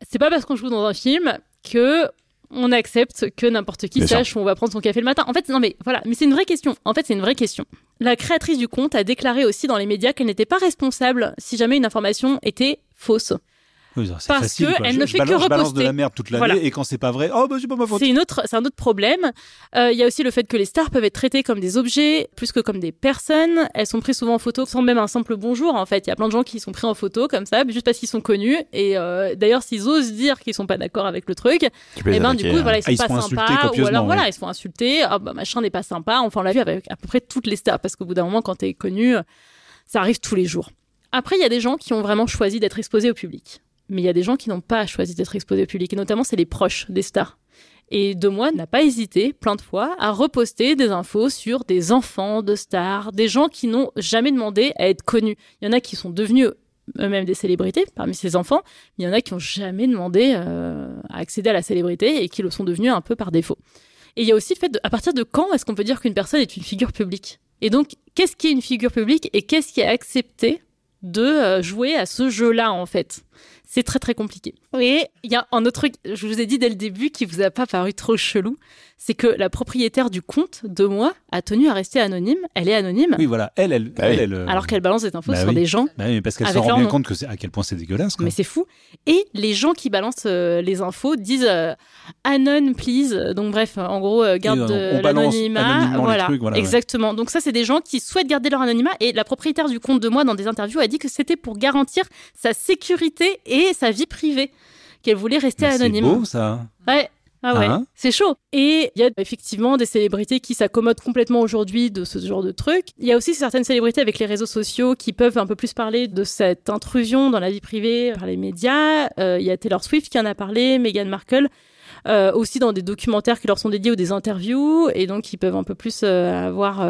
c'est pas parce qu'on joue dans un film que on accepte que n'importe qui Bien sûr. sache où on va prendre son café le matin. En fait, non mais voilà, mais c'est une vraie question. En fait, c'est une vraie question. La créatrice du compte a déclaré aussi dans les médias qu'elle n'était pas responsable si jamais une information était fausse. Oui, Parce facile, que quoi. elle Je- ne je fait que balance, je balance de reposter. la merde toute l'année Voilà. et quand c'est pas vrai, oh bah c'est pas ma faute. C'est une autre, c'est un autre problème. Euh, Il y a aussi le fait que les stars peuvent être traitées comme des objets plus que comme des personnes. Elles sont prises souvent en photo sans même un simple bonjour. En fait, il y a plein de gens qui sont pris en photo comme ça, juste parce qu'ils sont connus. Et euh, d'ailleurs, s'ils osent dire qu'ils sont pas d'accord avec le truc, Tu et ben du coup, hein. voilà, ils sont Ah, pas sympas. Ou alors voilà, ils se font insulter. Ah bah machin n'est pas sympa. Enfin, on l'a vu avec à peu près toutes les stars, parce qu'au bout d'un moment, quand t'es connu, ça arrive tous les jours. Après, il y a des gens qui ont vraiment choisi d'être exposés au public. Mais il y a des gens qui n'ont pas choisi d'être exposés au public. Et notamment, c'est les proches des stars. Et De Moi n'a pas hésité, plein de fois, à reposter des infos sur des enfants de stars, des gens qui n'ont jamais demandé à être connus. Il y en a qui sont devenus eux-mêmes des célébrités parmi ces enfants, mais il y en a qui n'ont jamais demandé euh, à accéder à la célébrité et qui le sont devenus un peu par défaut. Et il y a aussi le fait de, à partir de quand est-ce qu'on peut dire qu'une personne est une figure publique? Et donc, qu'est-ce qui est une figure publique et qu'est-ce qui est accepté de euh, jouer à ce jeu-là, en fait? C'est très très compliqué. Et il y a un autre truc, je vous ai dit dès le début, qui vous a pas paru trop chelou, c'est que la propriétaire du compte de moi a tenu à rester anonyme. Elle est anonyme, Oui, voilà, elle, elle, Bah oui. elle, euh, alors qu'elle balance des infos bah sur oui. des gens. bah oui, mais parce qu'elle se rend bien nom. compte que à quel point c'est dégueulasse. Quoi. Mais c'est fou. Et les gens qui balancent euh, les infos disent euh, anon please. Donc bref, en gros, euh, garde l'anonymat. Voilà, voilà, ouais. exactement. Donc ça, c'est des gens qui souhaitent garder leur anonymat. Et la propriétaire du compte de moi, dans des interviews, a dit que c'était pour garantir sa sécurité et sa vie privée, qu'elle voulait rester Mais c'est anonyme. beau ça. Ouais. Ah ouais, Hein c'est chaud. Et il y a effectivement des célébrités qui s'accommodent complètement aujourd'hui de ce genre de truc. Il y a aussi certaines célébrités avec les réseaux sociaux qui peuvent un peu plus parler de cette intrusion dans la vie privée par les médias. Euh, Il y a Taylor Swift qui en a parlé, Meghan Markle. euh, aussi dans des documentaires qui leur sont dédiés ou des interviews et donc ils peuvent un peu plus euh, avoir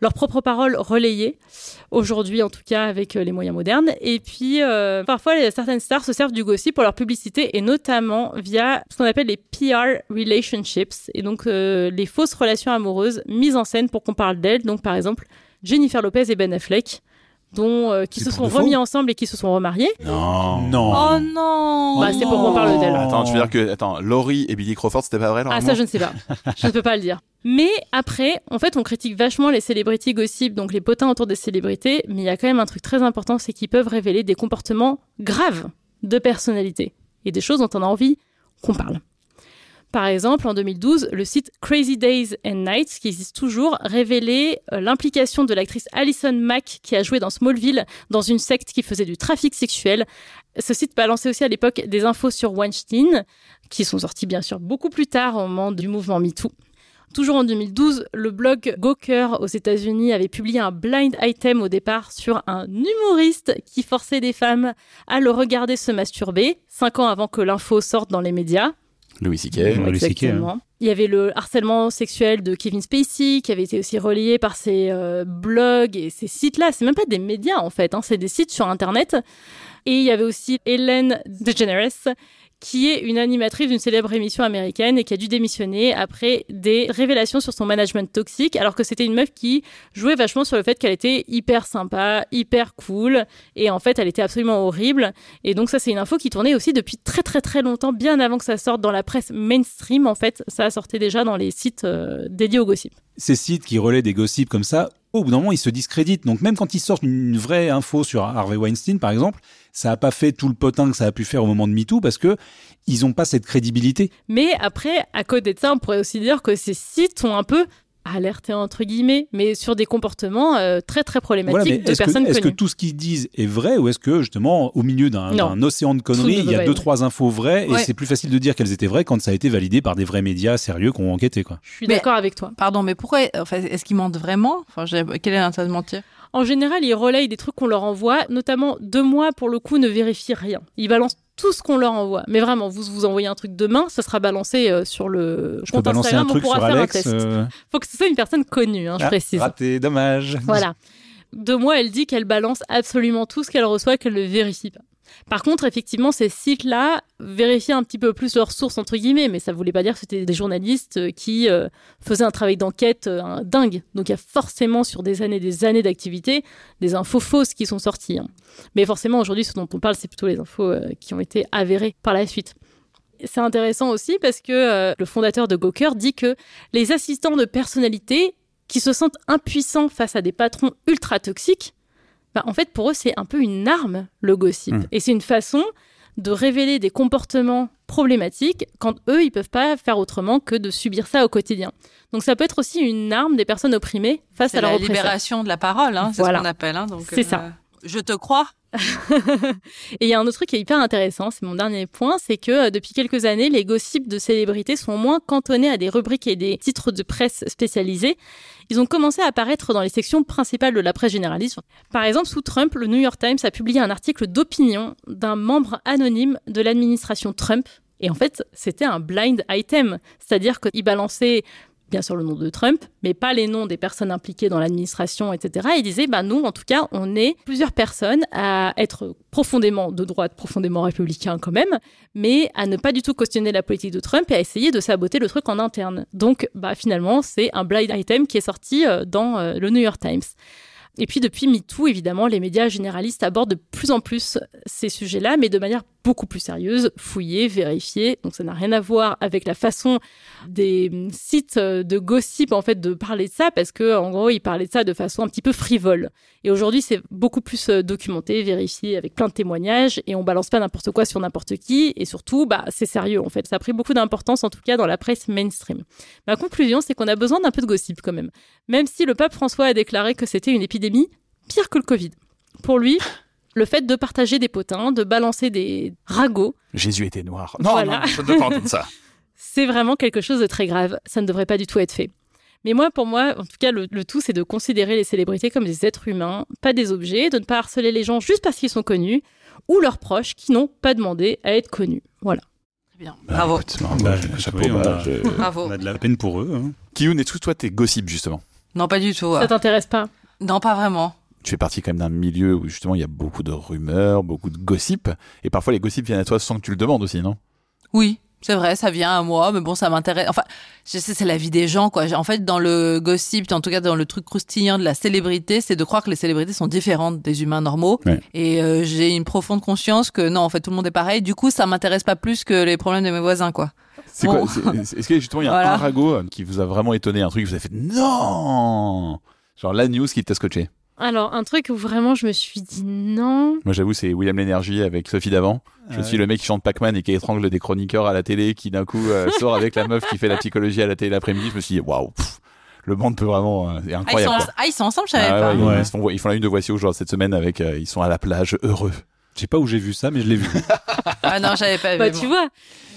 leurs propres paroles relayées aujourd'hui en tout cas avec euh, les moyens modernes. Et puis euh, parfois certaines stars se servent du gossip pour leur publicité et notamment via ce qu'on appelle les PR relationships. Et donc euh, les fausses relations amoureuses mises en scène pour qu'on parle d'elles. Donc par exemple Jennifer Lopez et Ben Affleck dont euh, qui se sont remis ensemble et qui se sont remariés Non. Non. Oh non Bah, c'est pour qu'on parle d'elle. Attends, tu veux dire que attends, Laurie et Billy Crawford, c'était pas vrai leur Ah, ça, je ne sais pas. je ne peux pas le dire. Mais après, en fait, on critique vachement les celebrity gossip, donc les potins autour des célébrités, mais il y a quand même un truc très important, c'est qu'ils peuvent révéler des comportements graves de personnalité et des choses dont on a envie qu'on parle. Par exemple, en 2012, le site Crazy Days and Nights, qui existe toujours, révélait euh, l'implication de l'actrice Alison Mack, qui a joué dans Smallville, dans une secte qui faisait du trafic sexuel. Ce site balançait aussi à l'époque des infos sur Weinstein, qui sont sorties bien sûr beaucoup plus tard au moment du mouvement MeToo. Toujours en 2012, le blog Gawker aux États-Unis avait publié un blind item au départ sur un humoriste qui forçait des femmes à le regarder se masturber, cinq ans avant que l'info sorte dans les médias. Louis C.K. C.K., Exactement. Il y avait le harcèlement sexuel de Kevin Spacey qui avait été aussi relayé par ses euh, blogs et ces sites-là. C'est même pas des médias en fait, hein, c'est des sites sur Internet. Et il y avait aussi Hélène DeGeneres qui est une animatrice d'une célèbre émission américaine et qui a dû démissionner après des révélations sur son management toxique, alors que c'était une meuf qui jouait vachement sur le fait qu'elle était hyper sympa, hyper cool, et en fait elle était absolument horrible. Et donc ça c'est une info qui tournait aussi depuis très très très longtemps, bien avant que ça sorte dans la presse mainstream en fait, ça sortait déjà dans les sites euh, dédiés au gossip. Ces sites qui relaient des gossips comme ça, au bout d'un moment, ils se discréditent. Donc même quand ils sortent une vraie info sur Harvey Weinstein, par exemple, ça a pas fait tout le potin que ça a pu faire au moment de MeToo parce que ils ont pas cette crédibilité. Mais après, à côté de ça, on pourrait aussi dire que ces sites ont un peu alerté entre guillemets, mais sur des comportements euh, très très problématiques Voilà, de est-ce que, personnes est-ce que tout ce qu'ils disent est vrai ou est-ce que justement au milieu d'un océan de conneries, il y a deux trois infos vraies et c'est plus facile de dire qu'elles étaient vraies quand ça a été validé par des vrais médias sérieux qui ont enquêté quoi. Je suis d'accord avec toi. Pardon, mais pourquoi enfin, Est-ce qu'ils mentent vraiment? Enfin, Quel est l'intérêt de mentir? En général, ils relayent des trucs qu'on leur envoie, notamment de moi pour le coup ne vérifie rien. Ils balancent tout ce qu'on leur envoie. Mais vraiment, vous vous envoyez un truc demain, ça sera balancé euh, sur le Je compte Instagram, on pourra faire Alex. un test. euh, Faut que ce soit une personne connue, hein, je ah, précise. Raté, dommage. Voilà. De moi, elle dit qu'elle balance absolument tout ce qu'elle reçoit, qu'elle ne vérifie pas. Par contre, effectivement, ces sites-là vérifiaient un petit peu plus leurs sources, entre guillemets, mais ça voulait pas dire que c'était des journalistes euh, qui euh, faisaient un travail d'enquête euh, dingue. Donc il y a forcément, sur des années des années d'activité, des infos fausses qui sont sorties. hein. Mais forcément, aujourd'hui, ce dont on parle, c'est plutôt les infos qui ont été avérées par la suite. c'est intéressant aussi parce que le fondateur de Gawker dit que les assistants de personnalité qui se sentent impuissants face à des patrons ultra toxiques, bah, en fait, pour eux, c'est un peu une arme, le gossip. Mm. Et c'est une façon de révéler des comportements problématiques quand eux, ils peuvent pas faire autrement que de subir ça au quotidien. Donc ça peut être aussi une arme des personnes opprimées face à leur la libération de la parole, hein, c'est Voilà. ce qu'on appelle. Hein, donc, C'est ça. Je te crois. Et il y a un autre truc qui est hyper intéressant, c'est mon dernier point, c'est que euh, depuis quelques années, les gossips de célébrités sont moins cantonnés à des rubriques et des titres de presse spécialisés. Ils ont commencé à apparaître dans les sections principales de la presse généraliste. Par exemple, sous Trump, le New York Times a publié un article d'opinion d'un membre anonyme de l'administration Trump. Et en fait, c'était un blind item, c'est-à-dire qu'il balançait bien sûr le nom de Trump, mais pas les noms des personnes impliquées dans l'administration, etc. Il disait, bah nous, en tout cas, on est plusieurs personnes à être profondément de droite, profondément républicain quand même, mais à ne pas du tout cautionner la politique de Trump et à essayer de saboter le truc en interne. Donc, bah finalement, c'est un blind item qui est sorti euh, dans euh, le New York Times. Et puis depuis MeToo, évidemment, les médias généralistes abordent de plus en plus ces sujets-là, mais de manière beaucoup plus sérieuse, fouillée, vérifiée. Donc ça n'a rien à voir avec la façon des sites de gossip en fait de parler de ça, parce que en gros ils parlaient de ça de façon un petit peu frivole. Et aujourd'hui c'est beaucoup plus euh, documenté, vérifié, avec plein de témoignages, et on balance pas n'importe quoi sur n'importe qui. Et surtout, bah c'est sérieux en fait. Ça a pris beaucoup d'importance en tout cas dans la presse mainstream. Ma conclusion, c'est qu'on a besoin d'un peu de gossip quand même. Même si le pape François a déclaré que c'était une épidémie pire que le Covid. Pour lui, le fait de partager des potins, de balancer des ragots, Jésus était noir. Non, Voilà. non, je ne pas entendre ça. c'est vraiment quelque chose de très grave. Ça ne devrait pas du tout être fait. Mais moi, pour moi, en tout cas, le, le tout, c'est de considérer les célébrités comme des êtres humains, pas des objets, de ne pas harceler les gens juste parce qu'ils sont connus, ou leurs proches qui n'ont pas demandé à être connus. Voilà. Très bien. Bah, Bravo. écoute, bravo, Bah, chapeau, oui, on a- je- Bravo. On a de la peine pour eux. hein. Kiyun, est-ce que toi, t'es gossip, justement? Non, pas du tout. Ça t'intéresse pas? Non, pas vraiment. Tu fais partie quand même d'un milieu où, justement, il y a beaucoup de rumeurs, beaucoup de gossip. Et parfois, les gossips viennent à toi sans que tu le demandes aussi, non? Oui, c'est vrai, ça vient à moi, mais bon, ça m'intéresse. Enfin, je sais, c'est la vie des gens, quoi. En fait, dans le gossip, en tout cas dans le truc croustillant de la célébrité, c'est de croire que les célébrités sont différentes des humains normaux. Ouais. Et euh, j'ai une profonde conscience que non, en fait, tout le monde est pareil. Du coup, ça m'intéresse pas plus que les problèmes de mes voisins, quoi. C'est Bon. quoi Est-ce que justement, il y a Voilà. un ragot euh, qui vous a vraiment étonné, un truc que vous avez fait non Genre la news qui t'a scotché. Alors, un truc où vraiment je me suis dit non. Moi, j'avoue, c'est William Lénergie avec Sophie Davant. Je suis le mec qui chante Pac-Man et qui étrangle des chroniqueurs à la télé, qui d'un coup euh, sort avec la meuf qui fait la psychologie à la télé l'après-midi. Je me suis dit, waouh, le monde peut vraiment. euh, c'est Ah ils, incroyable. sont, ah, ils sont ensemble, je savais Ah pas. ouais, ils, Ouais. ils se font- ils font la une de Voici aujourd'hui cette semaine avec. euh, ils sont à la plage heureux. Je sais pas où j'ai vu ça, mais je l'ai vu. Ah non, j'avais pas Bah, vu. tu moi.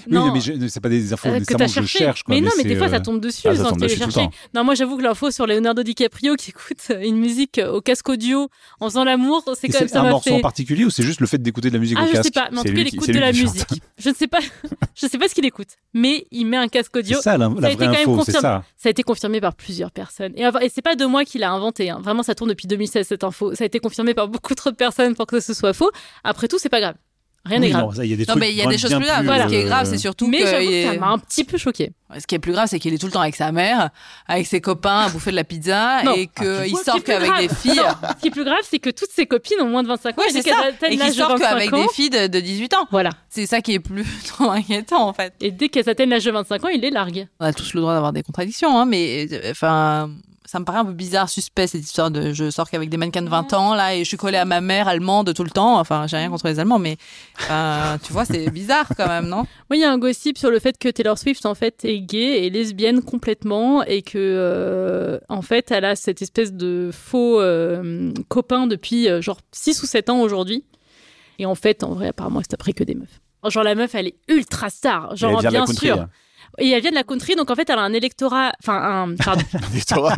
Vois. Oui, non, mais je- c'est pas des infos Euh, que t'as que je cherché. cherche. Quoi, mais non, mais c'est, des fois, euh, ça tombe dessus Ah, ça sans tombe dessus temps. Non, moi, j'avoue que l'info sur Leonardo DiCaprio qui écoute une musique au casque audio en faisant l'amour, c'est quand même C'est ça un m'a morceau fait. en particulier ou c'est juste le fait d'écouter de la musique Ah, au je casque sais pas, mais en C'est tout cas, il écoute c'est de la musique. Je ne sais pas, je sais pas ce qu'il écoute, mais il met un casque audio. C'est ça la, vraie info, c'est ça. Ça a été confirmé par plusieurs personnes. Et c'est pas de moi qui l'a inventé. hein. Vraiment, ça tourne depuis 2016 cette info. Ça a été confirmé par beaucoup trop de personnes pour que ce soit faux. Après tout, c'est pas grave. Rien n'est Oui, grave. non, ça, il y a des Non, trucs mais il y a des choses plus graves. Voilà. Ce qui est grave, euh, c'est surtout mais que est- ça m'a un petit peu choqué. Ce qui est plus grave, c'est qu'il est tout le temps avec sa mère, avec ses copains, à bouffer de la pizza, Non. et Ah, qu'il sort qu'avec grave. des filles. Ce qui est plus grave, c'est que toutes ses copines ont moins de 25 ans. Ouais, et dès c'est qu'elles ça. atteignent Et qu'il sort 25 qu'avec ans, des filles de, de 18 ans. Voilà. C'est ça qui est plus trop inquiétant, en fait. Et dès qu'elles atteignent l'âge de 25 ans, il les largue. On a tous le droit d'avoir des contradictions, hein, mais euh, enfin, ça me paraît un peu bizarre, suspect cette histoire de je sors qu'avec des mannequins de 20 ans là et je suis collée à ma mère allemande tout le temps. Enfin, j'ai rien contre les Allemands, mais enfin, tu vois, c'est bizarre quand même, non? Oui, il y a un gossip sur le fait que Taylor Swift en fait est gay et lesbienne complètement et que euh, en fait elle a cette espèce de faux euh, copain depuis euh, genre 6 ou 7 ans aujourd'hui. Et en fait, en vrai, apparemment, c'est après que des meufs. Genre la meuf, elle est ultra star, genre bien country. sûr. hein. Et elle vient de la country, donc en fait, elle a un électorat, enfin un, pardon,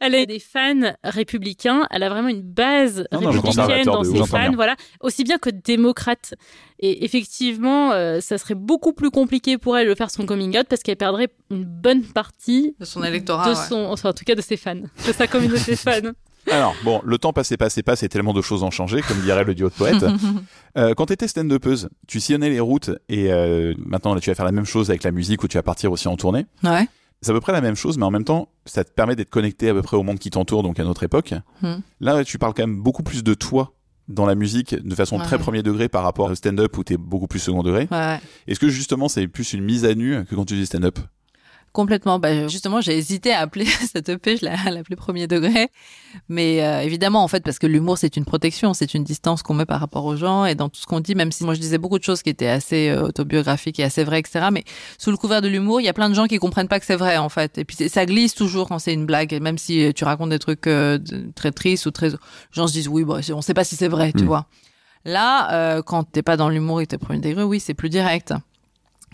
elle a des fans républicains, elle a vraiment une base Non, non, républicaine dans ses fans, voilà, aussi bien que démocrate. Et effectivement, euh, ça serait beaucoup plus compliqué pour elle de faire son coming out parce qu'elle perdrait une bonne partie De son électorat. de son, enfin en tout cas de ses fans, de sa communauté fan. Alors, bon, le temps passé, passé, passe et tellement de choses ont changé, comme dirait le duo de poètes. Euh, quand tu étais stand-upeuse, tu sillonnais les routes et euh, maintenant là, tu vas faire la même chose avec la musique où tu vas partir aussi en tournée. Ouais. C'est à peu près la même chose, mais en même temps, ça te permet d'être connecté à peu près au monde qui t'entoure, donc à notre époque. Hmm. Là, tu parles quand même beaucoup plus de toi dans la musique de façon très premier degré par rapport au stand-up où t'es beaucoup plus second degré. Ouais. Est-ce que justement c'est plus une mise à nu que quand tu dis stand-up? Complètement. Bah, justement, j'ai hésité à appeler cette EP, je l'ai premier degré. Mais euh, évidemment, en fait, parce que l'humour, c'est une protection, c'est une distance qu'on met par rapport aux gens et dans tout ce qu'on dit, même si moi je disais beaucoup de choses qui étaient assez euh, autobiographiques et assez vraies, etc. Mais sous le couvert de l'humour, il y a plein de gens qui comprennent pas que c'est vrai, en fait. Et puis ça glisse toujours quand c'est une blague, et même si tu racontes des trucs euh, très tristes ou très... Les gens se disent, oui, bah, c'est- on sait pas si c'est vrai, tu Mm. vois. Là, quand t'es pas dans l'humour et t'es premier degré, oui, c'est plus direct.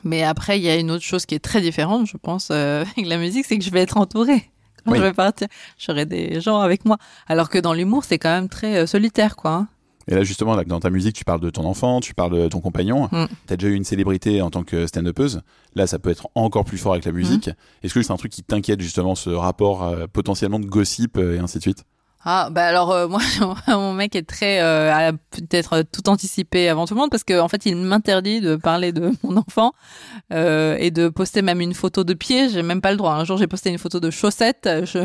Mais après, il y a une autre chose qui est très différente, je pense, euh, avec la musique, c'est que je vais être entourée. Quand Oui. je vais partir, j'aurai des gens avec moi. Alors que dans l'humour, c'est quand même très euh, solitaire, quoi. hein. Et là justement, là, dans ta musique, tu parles de ton enfant, tu parles de ton compagnon. Mm. T'as déjà eu une célébrité en tant que stand-upeuse. Là, ça peut être encore plus fort avec la musique. Mm. Est-ce que c'est un truc qui t'inquiète justement, ce rapport euh, potentiellement de gossip et ainsi de suite? Ah, bah alors euh, moi, mon mec est très euh, a peut-être tout anticipé avant tout le monde parce qu'en en fait, il m'interdit de parler de mon enfant euh, et de poster même une photo de pied. J'ai même pas le droit. Un jour, j'ai posté une photo de chaussettes. Je...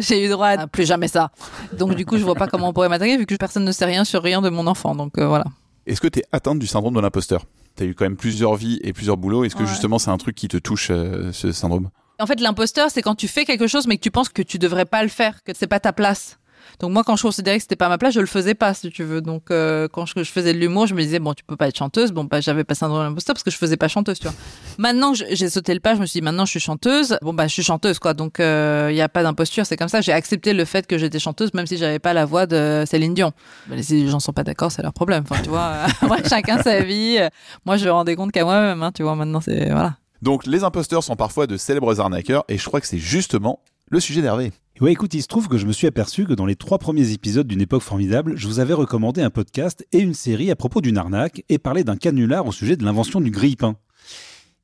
j'ai eu droit à plus jamais ça. Donc du coup, je vois pas comment on pourrait m'attaquer vu que personne ne sait rien sur rien de mon enfant. Donc euh, voilà. Est-ce que t'es atteinte du syndrome de l'imposteur? T'as eu quand même plusieurs vies et plusieurs boulots. Est-ce que Ouais. justement c'est un truc qui te touche, euh, ce syndrome? En fait, l'imposteur, c'est quand tu fais quelque chose, mais que tu penses que tu devrais pas le faire, que c'est pas ta place. Donc moi, quand je considérais que c'était pas ma place, je le faisais pas, si tu veux. Donc euh, quand je, faisais de l'humour, je me disais bon, tu peux pas être chanteuse. Bon, bah j'avais pas syndrome d'imposteur parce que je faisais pas chanteuse, tu vois. Maintenant j'ai sauté le pas, je me suis dit maintenant je suis chanteuse. Bon bah je suis chanteuse quoi. Donc il y a pas d'imposture, c'est comme ça. J'ai accepté le fait que j'étais chanteuse, même si j'avais pas la voix de Céline Dion. Bah, si les gens sont pas d'accord, c'est leur problème. Enfin, tu vois. Chacun sa vie. Moi, je me rendais compte qu'à moi-même. Hein, tu vois. Maintenant, c'est voilà. Donc les imposteurs sont parfois de célèbres arnaqueurs et je crois que c'est justement le sujet d'Hervé. Ouais, écoute, il se trouve que je me suis aperçu que dans les trois premiers épisodes d'une époque formidable, je vous avais recommandé un podcast et une série à propos d'une arnaque et parlé d'un canular au sujet de l'invention du grille-pain.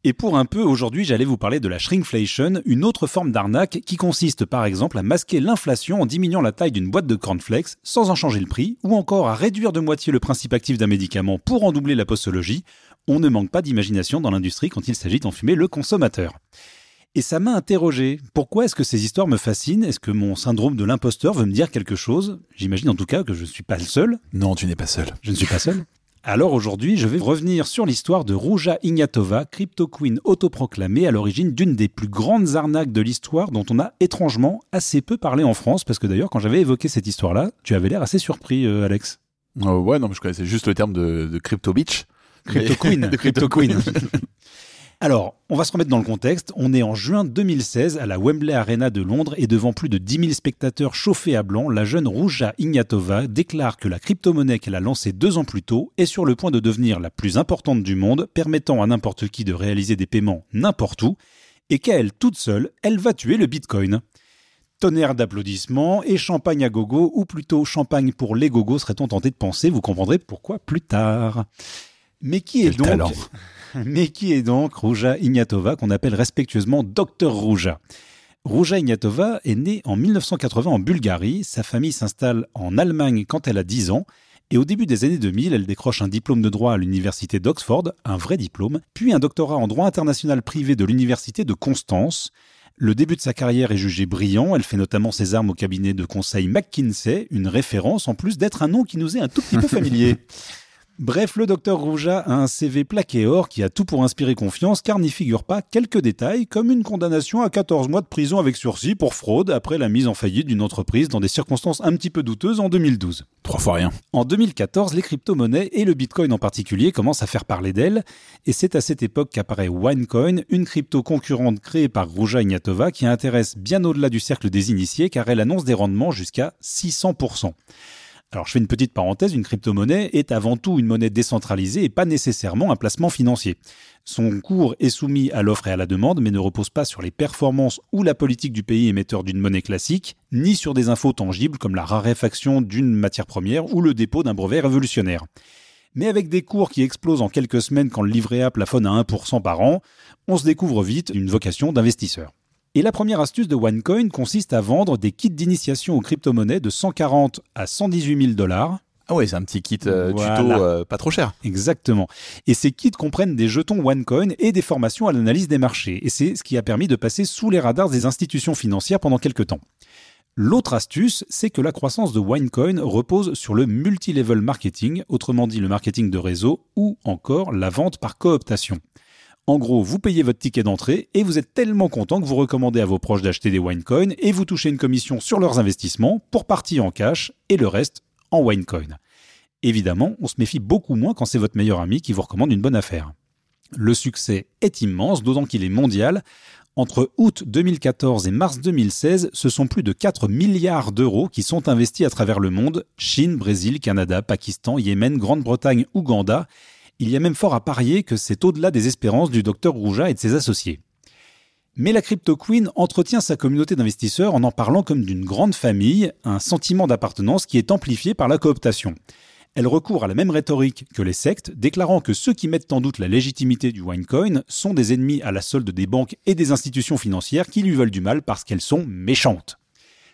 Et pour un peu, aujourd'hui, j'allais vous parler de la shrinkflation, une autre forme d'arnaque qui consiste par exemple à masquer l'inflation en diminuant la taille d'une boîte de cornflakes sans en changer le prix, ou encore à réduire de moitié le principe actif d'un médicament pour en doubler la postologie. On ne manque pas d'imagination dans l'industrie quand il s'agit d'enfumer le consommateur. Et ça m'a interrogé. Pourquoi est-ce que ces histoires me fascinent? Est-ce que mon syndrome de l'imposteur veut me dire quelque chose? J'imagine en tout cas que je ne suis pas le seul. Non, tu n'es pas seul. Je ne suis pas seul. Alors aujourd'hui, je vais revenir sur l'histoire de Ruja Ignatova, crypto queen autoproclamée à l'origine d'une des plus grandes arnaques de l'histoire dont on a étrangement assez peu parlé en France parce que d'ailleurs quand j'avais évoqué cette histoire-là, tu avais l'air assez surpris euh, Alex. Euh, ouais, non, mais je connaissais juste le terme de, de crypto bitch. Crypto Queen. de Crypto Queen. Alors, on va se remettre dans le contexte. On est en juin 2016 à la Wembley Arena de Londres et devant plus de 10 000 spectateurs chauffés à blanc, la jeune Ruja Ignatova déclare que la crypto-monnaie qu'elle a lancée deux ans plus tôt est sur le point de devenir la plus importante du monde, permettant à n'importe qui de réaliser des paiements n'importe où, et qu'à elle toute seule, elle va tuer le Bitcoin. Tonnerre d'applaudissements et champagne à gogo, ou plutôt champagne pour les gogos, serait-on tenté de penser, vous comprendrez pourquoi plus tard. Mais qui est Quel donc talent. mais qui est donc Ruja Ignatova, qu'on appelle respectueusement Docteur Ruja Ruja Ignatova est née en 1980 en Bulgarie. Sa famille s'installe en Allemagne quand elle a 10 ans. Et au début des années 2000, elle décroche un diplôme de droit à l'université d'Oxford, un vrai diplôme, puis un doctorat en droit international privé de l'université de Constance. Le début de sa carrière est jugé brillant. Elle fait notamment ses armes au cabinet de conseil McKinsey, une référence en plus d'être un nom qui nous est un tout petit peu familier. Bref, le docteur Rouja a un CV plaqué or qui a tout pour inspirer confiance car n'y figurent pas quelques détails comme une condamnation à 14 mois de prison avec sursis pour fraude après la mise en faillite d'une entreprise dans des circonstances un petit peu douteuses en 2012. Trois fois rien. En 2014, les crypto-monnaies et le Bitcoin en particulier commencent à faire parler d'elle, et c'est à cette époque qu'apparaît OneCoin, une crypto concurrente créée par Ruja Ignatova qui intéresse bien au-delà du cercle des initiés car elle annonce des rendements jusqu'à 600%. Alors je fais une petite parenthèse, une crypto-monnaie est avant tout une monnaie décentralisée et pas nécessairement un placement financier. Son cours est soumis à l'offre et à la demande, mais ne repose pas sur les performances ou la politique du pays émetteur d'une monnaie classique, ni sur des infos tangibles comme la raréfaction d'une matière première ou le dépôt d'un brevet révolutionnaire. Mais avec des cours qui explosent en quelques semaines quand le livret A plafonne à 1% par an, on se découvre vite une vocation d'investisseur. Et la première astuce de OneCoin consiste à vendre des kits d'initiation aux crypto-monnaies de 140 à 118 000 dollars. Ah ouais, c'est un petit kit euh, Voilà. tuto euh, pas trop cher. Exactement. Et ces kits comprennent des jetons OneCoin et des formations à l'analyse des marchés. Et c'est ce qui a permis de passer sous les radars des institutions financières pendant quelques temps. L'autre astuce, c'est que la croissance de Winecoin repose sur le multi-level marketing, autrement dit le marketing de réseau ou encore la vente par cooptation. En gros, vous payez votre ticket d'entrée et vous êtes tellement content que vous recommandez à vos proches d'acheter des Winecoin et vous touchez une commission sur leurs investissements pour partie en cash et le reste en Winecoin. Évidemment, on se méfie beaucoup moins quand c'est votre meilleur ami qui vous recommande une bonne affaire. Le succès est immense, d'autant qu'il est mondial. Entre août 2014 et mars 2016, ce sont plus de 4 milliards d'euros qui sont investis à travers le monde, Chine, Brésil, Canada, Pakistan, Yémen, Grande-Bretagne, Ouganda. Il y a même fort à parier que c'est au-delà des espérances du docteur Rouja et de ses associés. Mais la Crypto Queen entretient sa communauté d'investisseurs en en parlant comme d'une grande famille, un sentiment d'appartenance qui est amplifié par la cooptation. Elle recourt à la même rhétorique que les sectes, déclarant que ceux qui mettent en doute la légitimité du Winecoin sont des ennemis à la solde des banques et des institutions financières qui lui veulent du mal parce qu'elles sont méchantes.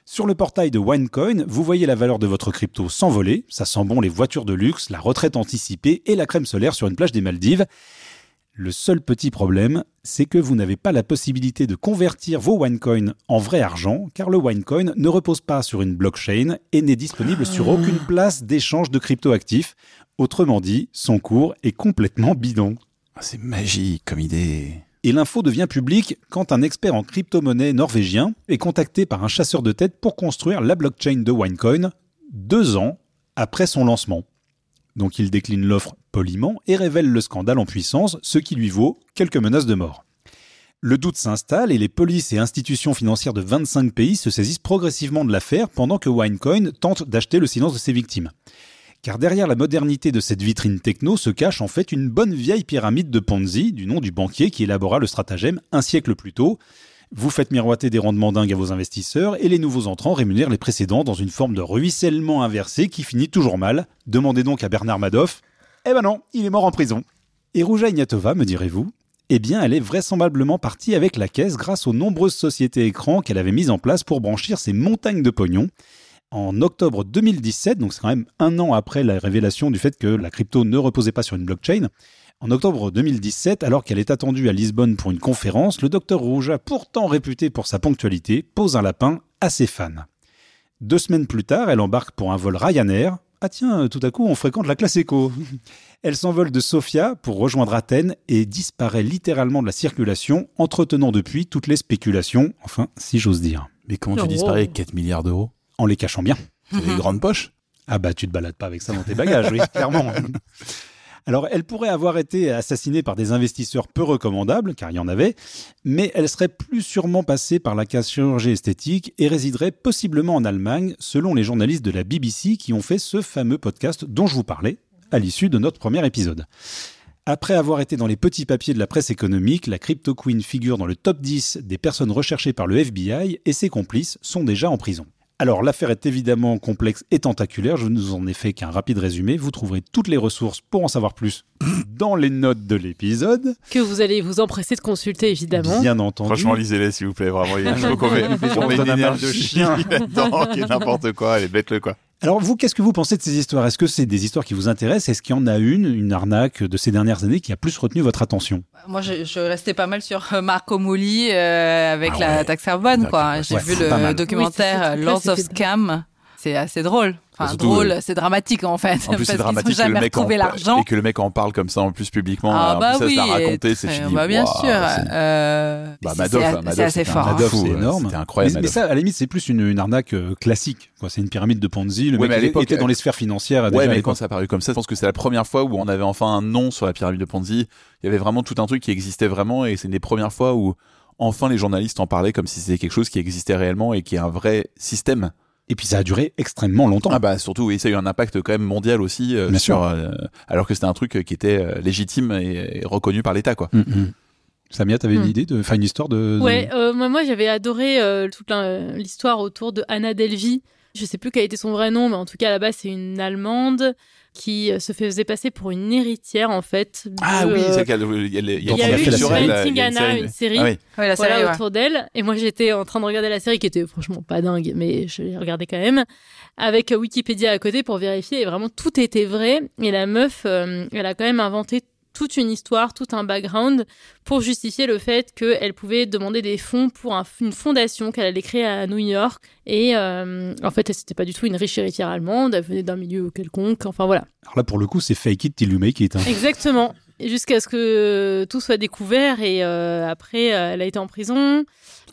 Sur le portail de Winecoin, vous voyez la valeur de votre crypto s'envoler, ça sent bon les voitures de luxe, la retraite anticipée et la crème solaire sur une plage des Maldives. Le seul petit problème, c'est que vous n'avez pas la possibilité de convertir vos Winecoin en vrai argent, car le Winecoin ne repose pas sur une blockchain et n'est disponible sur aucune place d'échange de cryptoactifs. Autrement dit, son cours est complètement bidon. Ah, c'est magique comme idée. Et l'info devient publique quand un expert en crypto-monnaie norvégien est contacté par un chasseur de tête pour construire la blockchain de Winecoin deux ans après son lancement. Donc il décline l'offre poliment et révèle le scandale en puissance, ce qui lui vaut quelques menaces de mort. Le doute s'installe et les polices et institutions financières de 25 pays se saisissent progressivement de l'affaire pendant que Winecoin tente d'acheter le silence de ses victimes. Car derrière la modernité de cette vitrine techno se cache en fait une bonne vieille pyramide de Ponzi, du nom du banquier qui élabora le stratagème un siècle plus tôt. Vous faites miroiter des rendements dingues à vos investisseurs et les nouveaux entrants rémunèrent les précédents dans une forme de ruissellement inversé qui finit toujours mal. Demandez donc à Bernard Madoff. Eh ben non, il est mort en prison. Et Rouja Ignatova, me direz-vous? Eh bien, elle est vraisemblablement partie avec la caisse grâce aux nombreuses sociétés écrans qu'elle avait mises en place pour branchir ses montagnes de pognon. En octobre 2017, donc c'est quand même un an après la révélation du fait que la crypto ne reposait pas sur une blockchain, en octobre 2017, alors qu'elle est attendue à Lisbonne pour une conférence, le docteur Rouja, pourtant réputé pour sa ponctualité, pose un lapin à ses fans. Deux semaines plus tard, elle embarque pour un vol Ryanair. Ah tiens, tout à coup, on fréquente la classe éco. Elle s'envole de Sofia pour rejoindre Athènes et disparaît littéralement de la circulation, entretenant depuis toutes les spéculations, enfin, si j'ose dire. Mais comment tu disparais avec 4 milliards d'euros? En les cachant bien. C'est des grandes poches Ah bah tu te balades pas avec ça dans tes bagages, oui, clairement. Alors elle pourrait avoir été assassinée par des investisseurs peu recommandables, car il y en avait, mais elle serait plus sûrement passée par la case chirurgie esthétique et résiderait possiblement en Allemagne, selon les journalistes de la BBC qui ont fait ce fameux podcast dont je vous parlais à l'issue de notre premier épisode. Après avoir été dans les petits papiers de la presse économique, la Crypto Queen figure dans le top 10 des personnes recherchées par le FBI et ses complices sont déjà en prison. Alors l'affaire est évidemment complexe et tentaculaire, je ne vous en ai fait qu'un rapide résumé, vous trouverez toutes les ressources pour en savoir plus dans les notes de l'épisode, Que vous allez vous empresser de consulter, évidemment. bien entendu. Franchement, lisez-les s'il vous plaît, vraiment. Il y a un jeu qu'on met, on met une un énergie de chien chien. là-dedans, qui est n'importe quoi. Allez, bête-le quoi. Alors vous, qu'est-ce que vous pensez de ces histoires? Est-ce que c'est des histoires qui vous intéressent? Est-ce qu'il y en a une, une arnaque de ces dernières années qui a plus retenu votre attention? Moi, je, je restais pas mal sur euh, Marco Moli euh, avec Ah la taxe carbone, quoi. J'ai ouais, vu le mal. documentaire Oui, euh, Lords of Scam. C'est assez drôle. Enfin, Surtout, drôle, euh, c'est dramatique en fait. En plus, c'est dramatique que le jamais mec en l'argent. et que le mec en parle comme ça en plus publiquement. Ah en bah plus, oui, ça et raconté, c'est fini. bah bien sûr. c'est- euh, Bah, Madoff, c'est- Madoff, c'est assez fort. hein. Madoff, c'est énorme. C'était incroyable. Mais, ça, à la limite, c'est plus une, une arnaque euh, classique. quoi. C'est une pyramide de Ponzi. Le Ouais, mec mais à était- l'époque, était dans les sphères financières. Ouais, déjà mais quand ça a apparu comme ça, je pense que c'est la première fois où on avait enfin un nom sur la pyramide de Ponzi. Il y avait vraiment tout un truc qui existait vraiment et c'est une des premières fois où enfin les journalistes en parlaient comme si c'était quelque chose qui existait réellement et qui est un vrai système. Et puis ça a duré extrêmement longtemps. Ah bah surtout, oui, ça a eu un impact quand même mondial aussi, euh, Bien sur, sûr. euh, alors que c'était un truc qui était euh, légitime et, et reconnu par l'État, quoi. Mm, mm. Samia, t'avais une Mm. idée de, enfin une histoire de. de- Ouais, euh, moi, moi, j'avais adoré euh, toute l'histoire autour de Anna Delvey. Je sais plus quel était son vrai nom, mais en tout cas, là-bas, c'est une Allemande qui euh, se faisait passer pour une héritière, en fait. de, Ah oui, euh, c'est qu'elle- il y a, il y a il y on a a eu sur série. Painting il y a Anna, une série. Ah oui. Ouais, la voilà, série, ouais. autour d'elle. Et moi, j'étais en train de regarder la série qui était franchement pas dingue, mais je l'ai regardée quand même, avec Wikipédia à côté pour vérifier. Et vraiment, tout était vrai. Et la meuf, euh, elle a quand même inventé toute une histoire, tout un background pour justifier le fait qu'elle pouvait demander des fonds pour un- une fondation qu'elle allait créer à New York. Et euh, en fait, c'était pas du tout une riche héritière allemande, elle venait d'un milieu quelconque. Enfin voilà. Alors là, pour le coup, c'est fake it till you make it. hein. Exactement. Jusqu'à ce que tout soit découvert et euh, après, euh, elle a été en prison.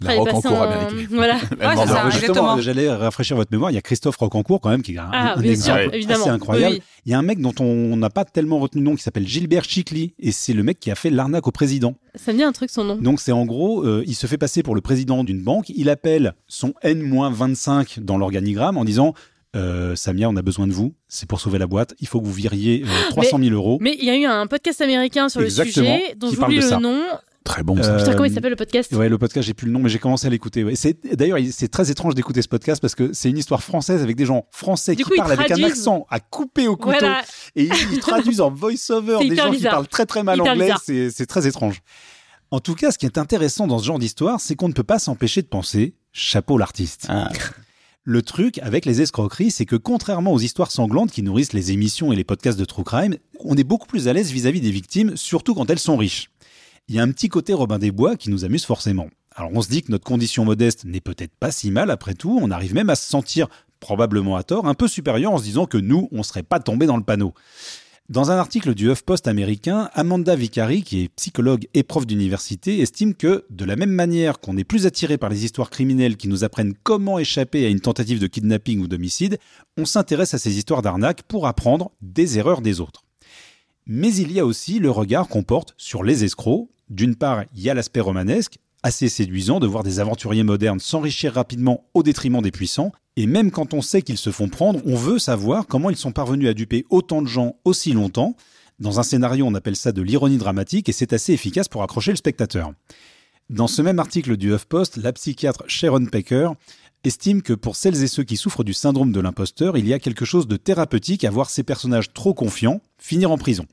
La Après, est Rocancourt en- américaine. Voilà. La Ouais, ça, justement, j'allais rafraîchir votre mémoire. Il y a Christophe Rocancourt, quand même, qui est un, Ah, un bien sûr, exemple évidemment. assez incroyable. Oui, oui. Il y a un mec dont on n'a pas tellement retenu le nom, qui s'appelle Gilbert Chicli, et c'est le mec qui a fait l'arnaque au président. Ça me dit un truc son nom. Donc c'est en gros, euh, il se fait passer pour le président d'une banque, il appelle son N-25 dans l'organigramme en disant euh, Samia, on a besoin de vous, c'est pour sauver la boîte, il faut que vous viriez euh, 300 000 euros. Mais il y a eu un podcast américain sur Exactement, le sujet dont qui j'oublie parle de le ça. nom. Très bon. ça. Euh, Putain, comment il s'appelle le podcast? Ouais, le podcast, j'ai plus le nom, mais j'ai commencé à l'écouter. ouais. C'est d'ailleurs, il- c'est très étrange d'écouter ce podcast parce que c'est une histoire française avec des gens français Du qui coup, parlent avec un accent à couper au couteau Voilà. et ils, ils traduisent en voice-over des gens qui parlent très très mal Hyper anglais. c'est très étrange. En tout cas, ce qui est intéressant dans ce genre d'histoire, c'est qu'on ne peut pas s'empêcher de penser chapeau l'artiste. Ah. Le truc avec les escroqueries, c'est que contrairement aux histoires sanglantes qui nourrissent les émissions et les podcasts de True Crime, on est beaucoup plus à l'aise vis-à-vis des victimes, surtout quand elles sont riches. Il y a un petit côté Robin des Bois qui nous amuse forcément. Alors on se dit que notre condition modeste n'est peut-être pas si mal après tout, on arrive même à se sentir, probablement à tort, un peu supérieur en se disant que nous, on serait pas tombé dans le panneau. Dans un article du HuffPost américain, Amanda Vicari, qui est psychologue et prof d'université, estime que, de la même manière qu'on est plus attiré par les histoires criminelles qui nous apprennent comment échapper à une tentative de kidnapping ou d'homicide, on s'intéresse à ces histoires d'arnaque pour apprendre des erreurs des autres. Mais il y a aussi le regard qu'on porte sur les escrocs. D'une part, il y a l'aspect romanesque, assez séduisant de voir des aventuriers modernes s'enrichir rapidement au détriment des puissants, et même quand on sait qu'ils se font prendre, on veut savoir comment ils sont parvenus à duper autant de gens aussi longtemps. Dans un scénario, on appelle ça de l'ironie dramatique, et c'est assez efficace pour accrocher le spectateur. Dans ce même article du HuffPost, la psychiatre Sharon Pecker estime que pour celles et ceux qui souffrent du syndrome de l'imposteur, il y a quelque chose de thérapeutique à voir ces personnages trop confiants finir en prison.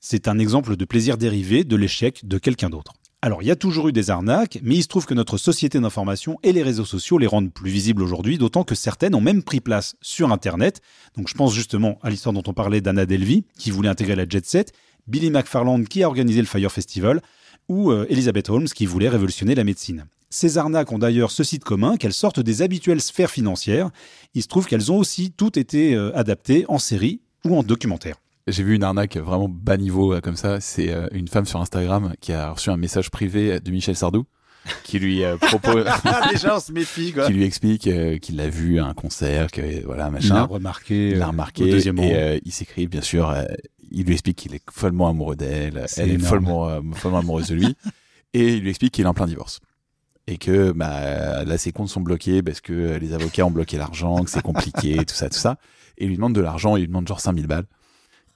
C'est un exemple de plaisir dérivé de l'échec de quelqu'un d'autre. Alors, il y a toujours eu des arnaques, mais il se trouve que notre société d'information et les réseaux sociaux les rendent plus visibles aujourd'hui, d'autant que certaines ont même pris place sur Internet. Donc, je pense justement à l'histoire dont on parlait d'Anna Delvey, qui voulait intégrer la Jet Set, Billy McFarland, qui a organisé le Fire Festival, ou euh, Elizabeth Holmes, qui voulait révolutionner la médecine. Ces arnaques ont d'ailleurs ceci de commun qu'elles sortent des habituelles sphères financières. Il se trouve qu'elles ont aussi toutes été euh, adaptées en série ou en documentaire. J'ai vu une arnaque vraiment bas niveau euh, comme ça. C'est euh, une femme sur Instagram qui a reçu un message privé de Michel Sardou qui lui euh, propose, Ah, déjà, on se méfie, quoi. qui lui explique euh, qu'il l'a vu à un concert, que voilà Il l'a machin. remarqué. Il l'a euh, remarqué au et euh, il s'écrit bien sûr. euh, il lui explique qu'il est follement amoureux d'elle, elle est follement, euh, follement amoureuse de lui, et il lui explique qu'il est en plein divorce et que bah là ses comptes sont bloqués parce que les avocats ont bloqué l'argent, que c'est compliqué, tout ça, tout ça. Et il lui demande de l'argent, il lui demande genre 5000 balles.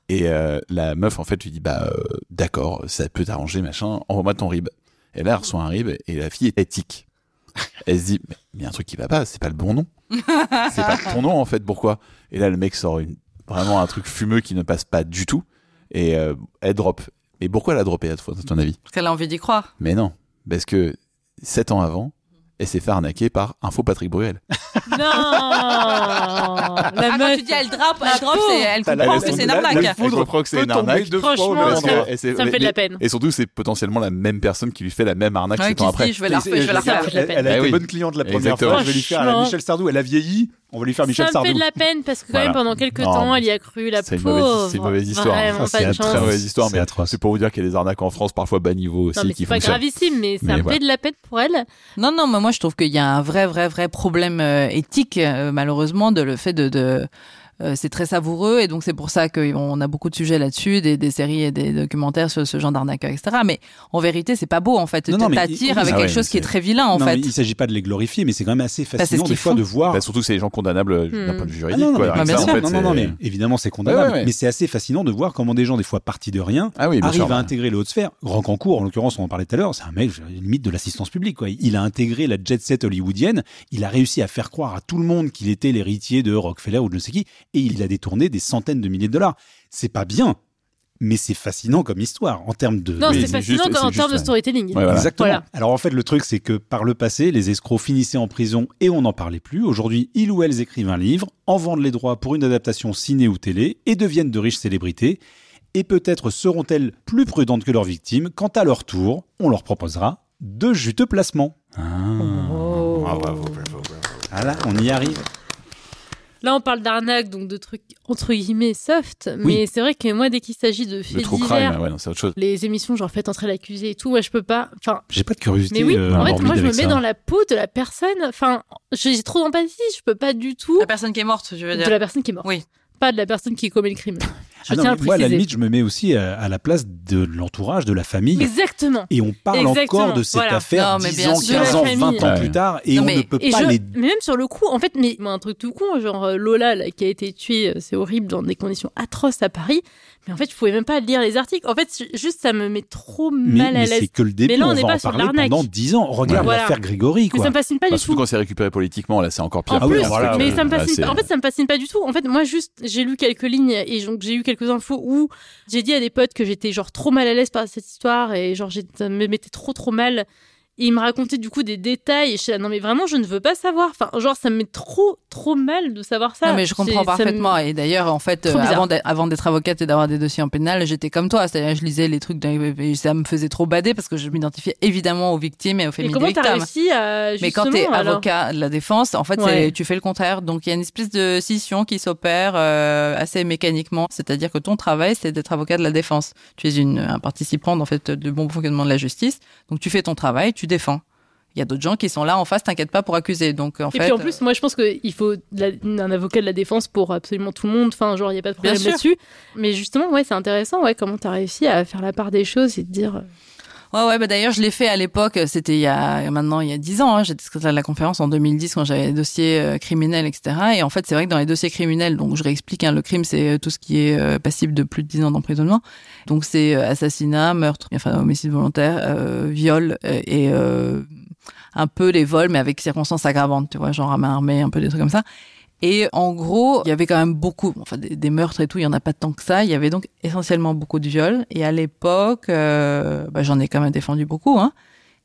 Et euh, la meuf en fait lui dit bah euh, d'accord, ça peut t'arranger machin, envoie-moi ton rib. Et là elle reçoit un rib et la fille est éthique. Elle se dit mais il y a un truc qui va pas, c'est pas le bon nom. c'est pas ton nom en fait, pourquoi? Et là le mec sort une, vraiment un truc fumeux qui ne passe pas du tout et euh, elle drop. Et pourquoi elle a droppé à ton avis? Parce qu'elle a envie d'y croire. Mais non, parce que sept ans avant, elle s'est fait arnaquer par un faux Patrick Bruel. Non Ah, La quand meuf. tu dis elle drop, elle drop, c'est- elle comprend que c'est une arnaque. Elle comprend que c'est une arnaque. Franchement, ça- me fait de la peine. Et surtout, c'est potentiellement la même personne qui lui fait la même arnaque Ouais, ans après. je vais la refaire, je vais la refaire. de Elle, peine. elle a été oui. bonne cliente la première Exactement. fois. Je vais lui faire. Michel Sardou. Elle a vieilli. On va lui faire Michel ça me Sardou. fait de la peine parce que quand Voilà. même pendant quelques Non, temps elle y a cru la c'est une pauvre. mauvaise- c'est une mauvaise histoire. C'est de chance. Très mauvaise histoire, C'est mais atroce. c'est pour vous dire qu'il y a des arnaques en France, parfois bas niveau aussi, Non mais qui c'est pas gravissime mais ça me fait de la peine pour elle. Non, non, mais moi je trouve qu'il y a un vrai, vrai, vrai problème euh, éthique, euh, malheureusement, de le fait de. de euh, c'est très savoureux et donc c'est pour ça qu'on a beaucoup de sujets là-dessus, des, des séries et des documentaires sur ce genre d'arnaqueurs, etc. Mais en vérité, c'est pas beau en fait. Non, non, mais- T'attires avec ah quelque ouais, chose qui est très vilain en non, fait. il s'agit pas de les glorifier, mais c'est quand même assez c'est fascinant des fois font. de voir. Bah, surtout, c'est des gens condamnables euh, d'un Hmm. point de vue Ah juridique. non, non, quoi. mais Rien que bien ça, en sûr. fait, non, non, mais évidemment c'est condamnable, Ouais, ouais, ouais. mais c'est assez fascinant de voir comment des gens des fois partis de rien Ah oui, bien arrivent sûr. à intégrer le haute sphère. Rancancourt, en l'occurrence, on en parlait tout à l'heure, c'est un mec limite de l'assistance publique. Quoi. Il a intégré la jet set hollywoodienne. Il a réussi à faire croire à tout le monde qu'il était l'héritier de Rockefeller ou de je ne sais qui, et il a détourné des centaines de milliers de dollars. C'est pas bien, mais c'est fascinant comme histoire en termes de. Non c'est fascinant juste- en termes de storytelling. Ouais, voilà. Exactement. Voilà. Alors en fait, le truc, c'est que par le passé, les escrocs finissaient en prison et on n'en parlait plus. Aujourd'hui, ils ou elles écrivent un livre, en vendent les droits pour une adaptation ciné ou télé et deviennent de riches célébrités. Et peut-être seront-elles plus prudentes que leurs victimes quand à leur tour, on leur proposera de juteux placements. Ah. Oh. Ah, bravo, bravo, bravo. Voilà, on y arrive. Là, on parle d'arnaque, donc de trucs entre guillemets soft. Mais c'est vrai que moi, dès qu'il s'agit de faits divers, crime, ouais, non, c'est autre chose. les émissions genre faites entrer l'accusé et tout, ouais, je peux pas. Enfin, J'ai pas de curiosité mais oui, euh, en fait, moi, je me mets ça. dans la peau de la personne. Enfin, j'ai trop d'empathie. Je peux pas du tout La personne qui est morte, je veux de dire. la personne qui est morte. Oui. Pas de la personne qui commet le crime. Je Ah non, tiens à mais moi, à la limite, je me mets aussi à, à la place de l'entourage, de la famille. Exactement. Et on parle Exactement, encore de cette voilà. affaire Non, mais 10 bien ans, sûr. 15 ans, De la 20 ans plus tard, et Non, on mais- ne peut pas je, les... mais même sur le coup, en fait, mais, mais un truc tout con, genre euh, Lola là, qui a été tuée, euh, c'est horrible dans des conditions atroces à Paris. Mais en fait, je pouvais même pas lire les articles. En fait, ju- juste ça me met trop Mais, mal à mais c'est l'aise. que le début, là, on on n'est va pas en sur parler l'arnaque. pendant 10 ans. Regarde Voilà. l'affaire Grégory, Mais quoi. ça me fascine pas Bah, du surtout tout. quand c'est récupéré politiquement, là, c'est encore pire. En Ah plus, mais ça me fascine. En fait, ça me fascine pas du tout. En fait, moi, juste, j'ai lu quelques lignes et donc j'ai eu quelques infos où j'ai dit à des potes que j'étais genre trop mal à l'aise par cette histoire et genre ça me mettait trop trop mal. Et ils me racontaient du coup des détails et je suis là, non mais vraiment je ne veux pas savoir. Enfin genre ça me met trop trop mal de savoir ça. Non, mais je comprends me- parfaitement. Et d'ailleurs, en fait, euh, avant d'être- avocate et d'avoir des dossiers en pénal, j'étais comme toi. C'est-à-dire, je lisais les trucs, et ça me faisait trop bader parce que je m'identifiais évidemment aux victimes et aux Mais familles des comment t'as réussi à Mais quand t'es avocat de la défense, en fait, Ouais. tu fais le contraire. Donc, il y a une espèce de scission qui s'opère euh, assez mécaniquement. C'est-à-dire que ton travail, c'est d'être avocat de la défense. Tu es une, un participant, en fait, de bon fonctionnement de la justice. Donc, tu fais ton travail, tu défends. Il y a d'autres gens qui sont là en face, t'inquiète pas pour accuser. Donc, en Et fait, puis en plus, moi je pense qu'il faut la- un avocat de la défense pour absolument tout le monde. Enfin, genre, il n'y a pas de problème là-dessus. Mais justement, ouais, c'est intéressant, ouais, comment t'as réussi à faire la part des choses et de dire. Ouais, ouais, bah d'ailleurs, je l'ai fait à l'époque, c'était il y a maintenant il y a 10 ans, hein, j'étais de la conférence en 2010 quand j'avais des dossiers euh, criminels, etc. Et en fait, c'est vrai que dans les dossiers criminels, donc je réexplique, hein, le crime, c'est euh, tout ce qui est euh, passible de plus de 10 ans d'emprisonnement. Donc c'est euh, assassinat, meurtre, enfin homicide volontaire, euh, viol euh, et euh, un peu les vols, mais avec circonstances aggravantes, tu vois, genre à main armée, un peu des trucs comme ça. Et en gros, il y avait quand même beaucoup, enfin des, des meurtres et tout, il y en a pas tant que ça. Il y avait donc essentiellement beaucoup de viols. Et à l'époque, euh, bah, j'en ai quand même défendu beaucoup. Hein.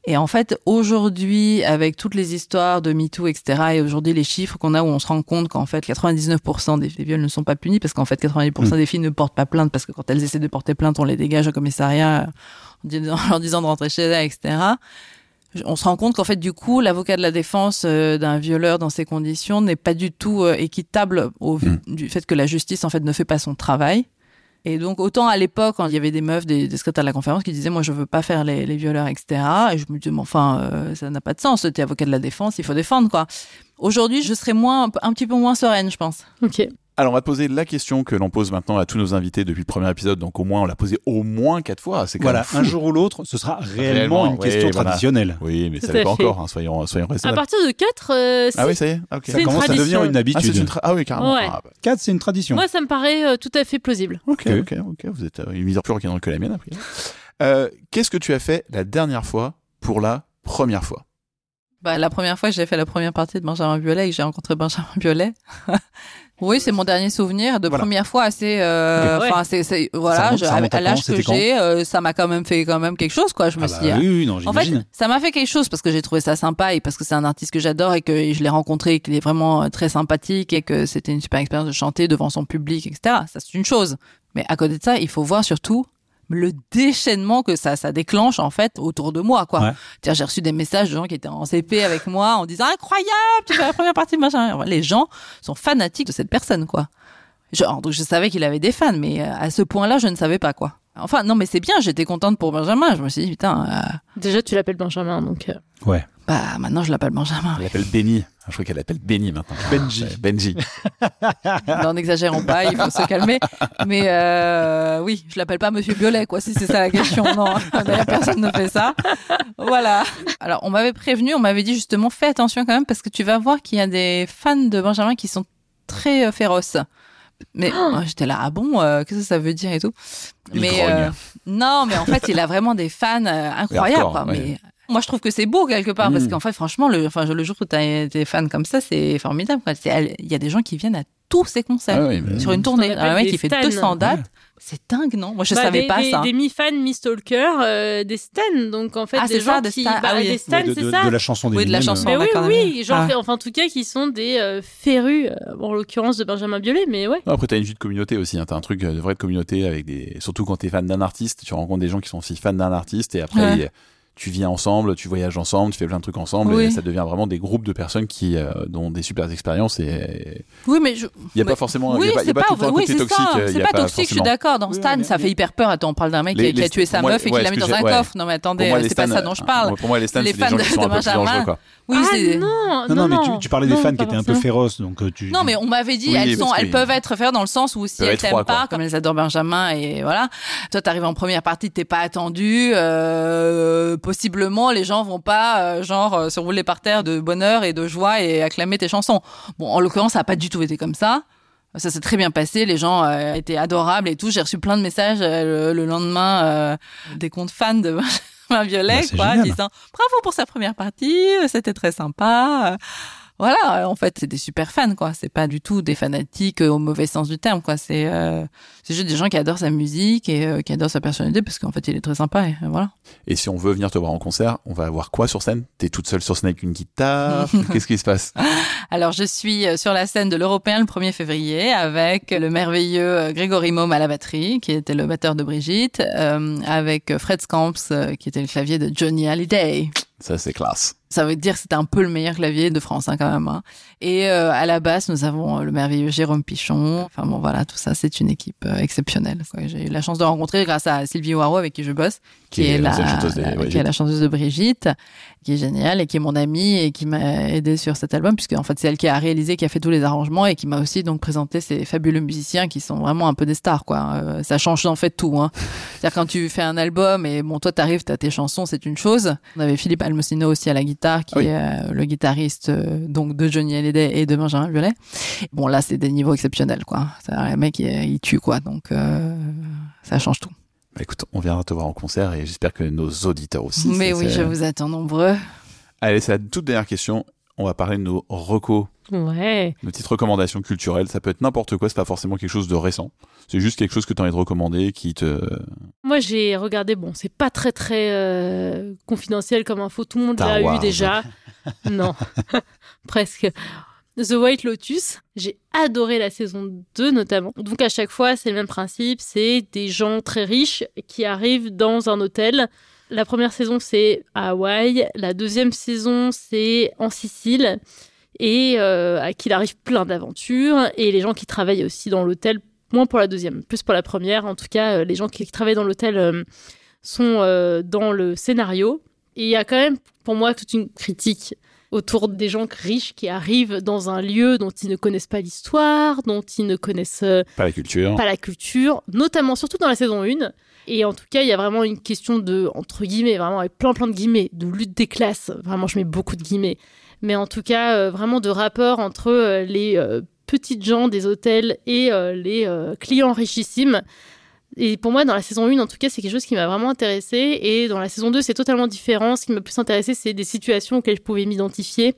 Et en fait, aujourd'hui, avec toutes les histoires de MeToo, etc., et aujourd'hui les chiffres qu'on a où on se rend compte qu'en fait 99% des, des viols ne sont pas punis parce qu'en fait 90% des filles ne portent pas plainte parce que quand elles essaient de porter plainte, on les dégage au commissariat en disant- en leur disant de rentrer chez elles, etc on se rend compte qu'en fait du coup l'avocat de la défense euh, d'un violeur dans ces conditions n'est pas du tout euh, équitable au vu Mm. du fait que la justice en fait ne fait pas son travail et donc autant à l'époque quand il y avait des meufs des, des secrétaires de la conférence qui disaient moi je veux pas faire les, les violeurs etc et je me disais mais enfin euh, ça n'a pas de sens t'es avocat de la défense il faut défendre quoi aujourd'hui je serais moins un petit peu moins sereine je pense Ok. Alors, on va te poser la question que l'on pose maintenant à tous nos invités depuis le premier épisode. Donc, au moins, on l'a posé au moins quatre fois. C'est Voilà, un jour ou l'autre, ce sera réellement, Réellement, une ouais, question voilà. traditionnelle. Oui, mais Tout ça à n'est pas fait. encore. hein, soyons, soyons À raisonnables. partir de 4, Ah oui, ça y est. Ça commence à devenir une Ah, habitude. une tra- ah oui, carrément. Ouais. Ah, bah, 4, c'est une tradition. moi ça me paraît euh, tout à fait plausible. ok, Ok. ok. Vous êtes euh, une misère plus rock'n'roll que la mienne, après. Euh, Qu'est-ce que tu as fait la dernière fois pour la première fois? Bah, la première fois que j'ai fait la première partie de Benjamin Biolay et que j'ai rencontré Benjamin Biolay. oui, c'est mon dernier souvenir de Voilà. première fois assez, euh, Ça voilà, remonte- je- à à l'âge que j'ai, euh, ça m'a quand même fait quand même quelque chose, quoi. Je me Ah suis bah dit, oui, oui, non, En fait, ça m'a fait quelque chose parce que j'ai trouvé ça sympa et parce que c'est un artiste que j'adore et que je l'ai rencontré et qu'il est vraiment euh, très sympathique et que c'était une super expérience de chanter devant son public, etc. Ça, c'est une chose. Mais à côté de ça, il faut voir surtout le déchaînement que ça, ça déclenche, en fait, autour de moi, quoi. Ouais. J'ai reçu des messages de gens qui étaient en CP avec moi en disant incroyable, tu fais la première partie de machin. Les gens sont fanatiques de cette personne, quoi. Genre, donc je savais qu'il avait des fans, mais euh, à ce point-là, je ne savais pas, quoi. Enfin, non, mais c'est bien, j'étais contente pour Benjamin. Je me suis dit, putain, euh, Déjà tu l'appelles Benjamin donc. euh, Ouais. bah, maintenant je l'appelle Benjamin. Elle l'appelle Benny. Ah, Je crois qu'elle l'appelle Benny maintenant. Benji. Benji. Non, n'exagérons pas, il faut se calmer. Mais euh, oui, je l'appelle pas Monsieur Violet, quoi, si c'est ça la question. Non, d'ailleurs, personne ne fait ça. Voilà. Alors, on m'avait prévenu, on m'avait dit justement, fais attention quand même, parce que tu vas voir qu'il y a des fans de Benjamin qui sont très euh, féroces. Mais euh, j'étais là, ah bon, euh, qu'est-ce que ça veut dire et tout. Il mais euh, non, mais en fait, il a vraiment des fans euh, incroyables. hardcore, quoi. ouais. Mais moi, je trouve que c'est beau quelque part, parce Mm. qu'en fait, franchement, le, enfin, le jour où tu as des fans comme ça, c'est formidable. Il y a des gens qui viennent à tous ces concerts Ah oui, sur une tournée. Un mec des qui fait stans. 200 dates, C'est dingue, non? Moi, je Bah, savais des, pas des, ça. Des mi-fans, mi-stalkers, euh, des stans. Donc en fait, Ah, des c'est gens ça, des qui, stans. bah, Ah oui. des stans, Ouais, de, c'est de- ça. de la chanson Oui, de la chanson. Mais oui, oui, genre, Ah. enfin en tout cas, qui sont des euh, férus, euh, en l'occurrence de Benjamin Biolay, mais ouais. Après, t'as une vie de communauté aussi. Hein. T'as un truc euh, de vraie communauté avec des. Surtout quand t'es fan d'un artiste, tu rencontres des gens qui sont aussi fans d'un artiste et après. Ouais. ils- Tu vis ensemble, tu voyages ensemble, tu fais plein de trucs ensemble, Oui. et ça devient vraiment des groupes de personnes qui euh, ont des super expériences. Et Oui, mais je... il y a Mais- pas forcément, il Oui, y a pas, il y a c'est pas pas, tout le temps un oui, côté c'est toxique. euh, C'est pas toxique, je suis d'accord. Dans Oui, Stan, mais- ça fait hyper peur. Attends, on parle d'un mec Les- qui, a, qui a les- tué sa moi- meuf et ouais, qui l'a mis dans un ouais. coffre. Non, mais attendez, les c'est pas ça dont je euh, parle. Pour moi, les stans, Les c'est des fans gens de- qui sont un de peu plus Benjamin. dangereux, quoi. Oui, ah c'est. non, Non, non, mais tu, tu parlais des fans qui étaient un peu féroces, donc euh, tu. Non, mais on m'avait dit, Oui, elles, sont, peuvent être faire dans le sens où si elles t'aiment pas, quoi. comme elles adorent Benjamin, et voilà, toi t'arrives en première partie, t'es pas attendu, euh, possiblement les gens vont pas euh, genre euh, se rouler par terre de bonheur et de joie et acclamer tes chansons. Bon, en l'occurrence, ça a pas du tout été comme ça. Ça s'est très bien passé, les gens euh, étaient adorables et tout. J'ai reçu plein de messages euh, le, le lendemain des comptes fans de Benjamin Violet, Bah, quoi, génial. disant bravo pour sa première partie, c'était très sympa. Voilà, en fait, c'est des super fans, quoi. C'est pas du tout des fanatiques au mauvais sens du terme, quoi. C'est euh, c'est juste des gens qui adorent sa musique et euh, qui adorent sa personnalité parce qu'en fait, il est très sympa. Et euh, voilà. Et si on veut venir te voir en concert, on va avoir quoi sur scène? T'es toute seule sur scène avec une guitare? Qu'est-ce qui se passe? Alors, je suis euh, sur la scène de l'Européen le 1er février avec le merveilleux Grégory Maume à la batterie, qui était le batteur de Brigitte, euh, avec Fred Scamps, euh, qui était le clavier de Johnny Hallyday. Ça, c'est classe. Ça veut dire que c'était un peu le meilleur clavier de France, hein, quand même. hein. Et euh, à la basse, nous avons le merveilleux Jérôme Pichon. Enfin bon, voilà, tout ça, c'est une équipe exceptionnelle. quoi. J'ai eu la chance de rencontrer grâce à Sylvie Waro, avec qui je bosse, qui, est, la, chanteuse des la- qui Brigitte. est la chanteuse de Brigitte, qui est géniale et qui est mon amie et qui m'a aidé sur cet album, puisque en fait, c'est elle qui a réalisé, qui a fait tous les arrangements et qui m'a aussi donc présenté ces fabuleux musiciens qui sont vraiment un peu des stars, quoi. Euh, ça change en fait tout, hein. C'est-à-dire quand tu fais un album et bon, toi t'arrives, t'as tes chansons, c'est une chose. On avait Philippe Almocino aussi à la guitare, qui oui. est euh, le guitariste euh, donc de Johnny Hallyday et de Benjamin Violet. Bon là, c'est des niveaux exceptionnels, quoi. C'est-à-dire, Le mec, il, il tue, quoi. Donc euh, ça change tout. Bah, écoute, on viendra te voir en concert et j'espère que nos auditeurs aussi. Mais oui, je vous attends nombreux. Allez, c'est la toute dernière question. On va parler de nos recos, Ouais. nos petites recommandations culturelles. Ça peut être n'importe quoi, c'est pas forcément quelque chose de récent. C'est juste quelque chose que tu as envie de recommander qui te. Moi, j'ai regardé, bon, c'est pas très très euh, confidentiel comme info, tout le monde l'a eu déjà. non, presque. The White Lotus, j'ai adoré la saison 2 notamment. Donc à chaque fois, c'est le même principe, c'est des gens très riches qui arrivent dans un hôtel. La première saison, c'est à Hawaï. La deuxième saison, c'est en Sicile. Et euh, à qu'il arrive plein d'aventures. Et les gens qui travaillent aussi dans l'hôtel, moins pour la deuxième, plus pour la première. En tout cas, euh, les gens qui, qui travaillent dans l'hôtel euh, sont dans le scénario. Et il y a quand même, pour moi, toute une critique autour des gens riches qui arrivent dans un lieu dont ils ne connaissent pas l'histoire, dont ils ne connaissent euh, Pas la culture. pas la culture, notamment surtout dans la saison 1. Et en tout cas, il y a vraiment une question de, entre guillemets, vraiment avec plein plein de guillemets, de lutte des classes. Vraiment, je mets beaucoup de guillemets. Mais en tout cas, euh, vraiment de rapport entre euh, les petites gens des hôtels et les clients richissimes. Et pour moi, dans la saison 1, en tout cas, c'est quelque chose qui m'a vraiment intéressée. Et dans la saison 2, c'est totalement différent. Ce qui m'a plus intéressé, c'est des situations auxquelles je pouvais m'identifier.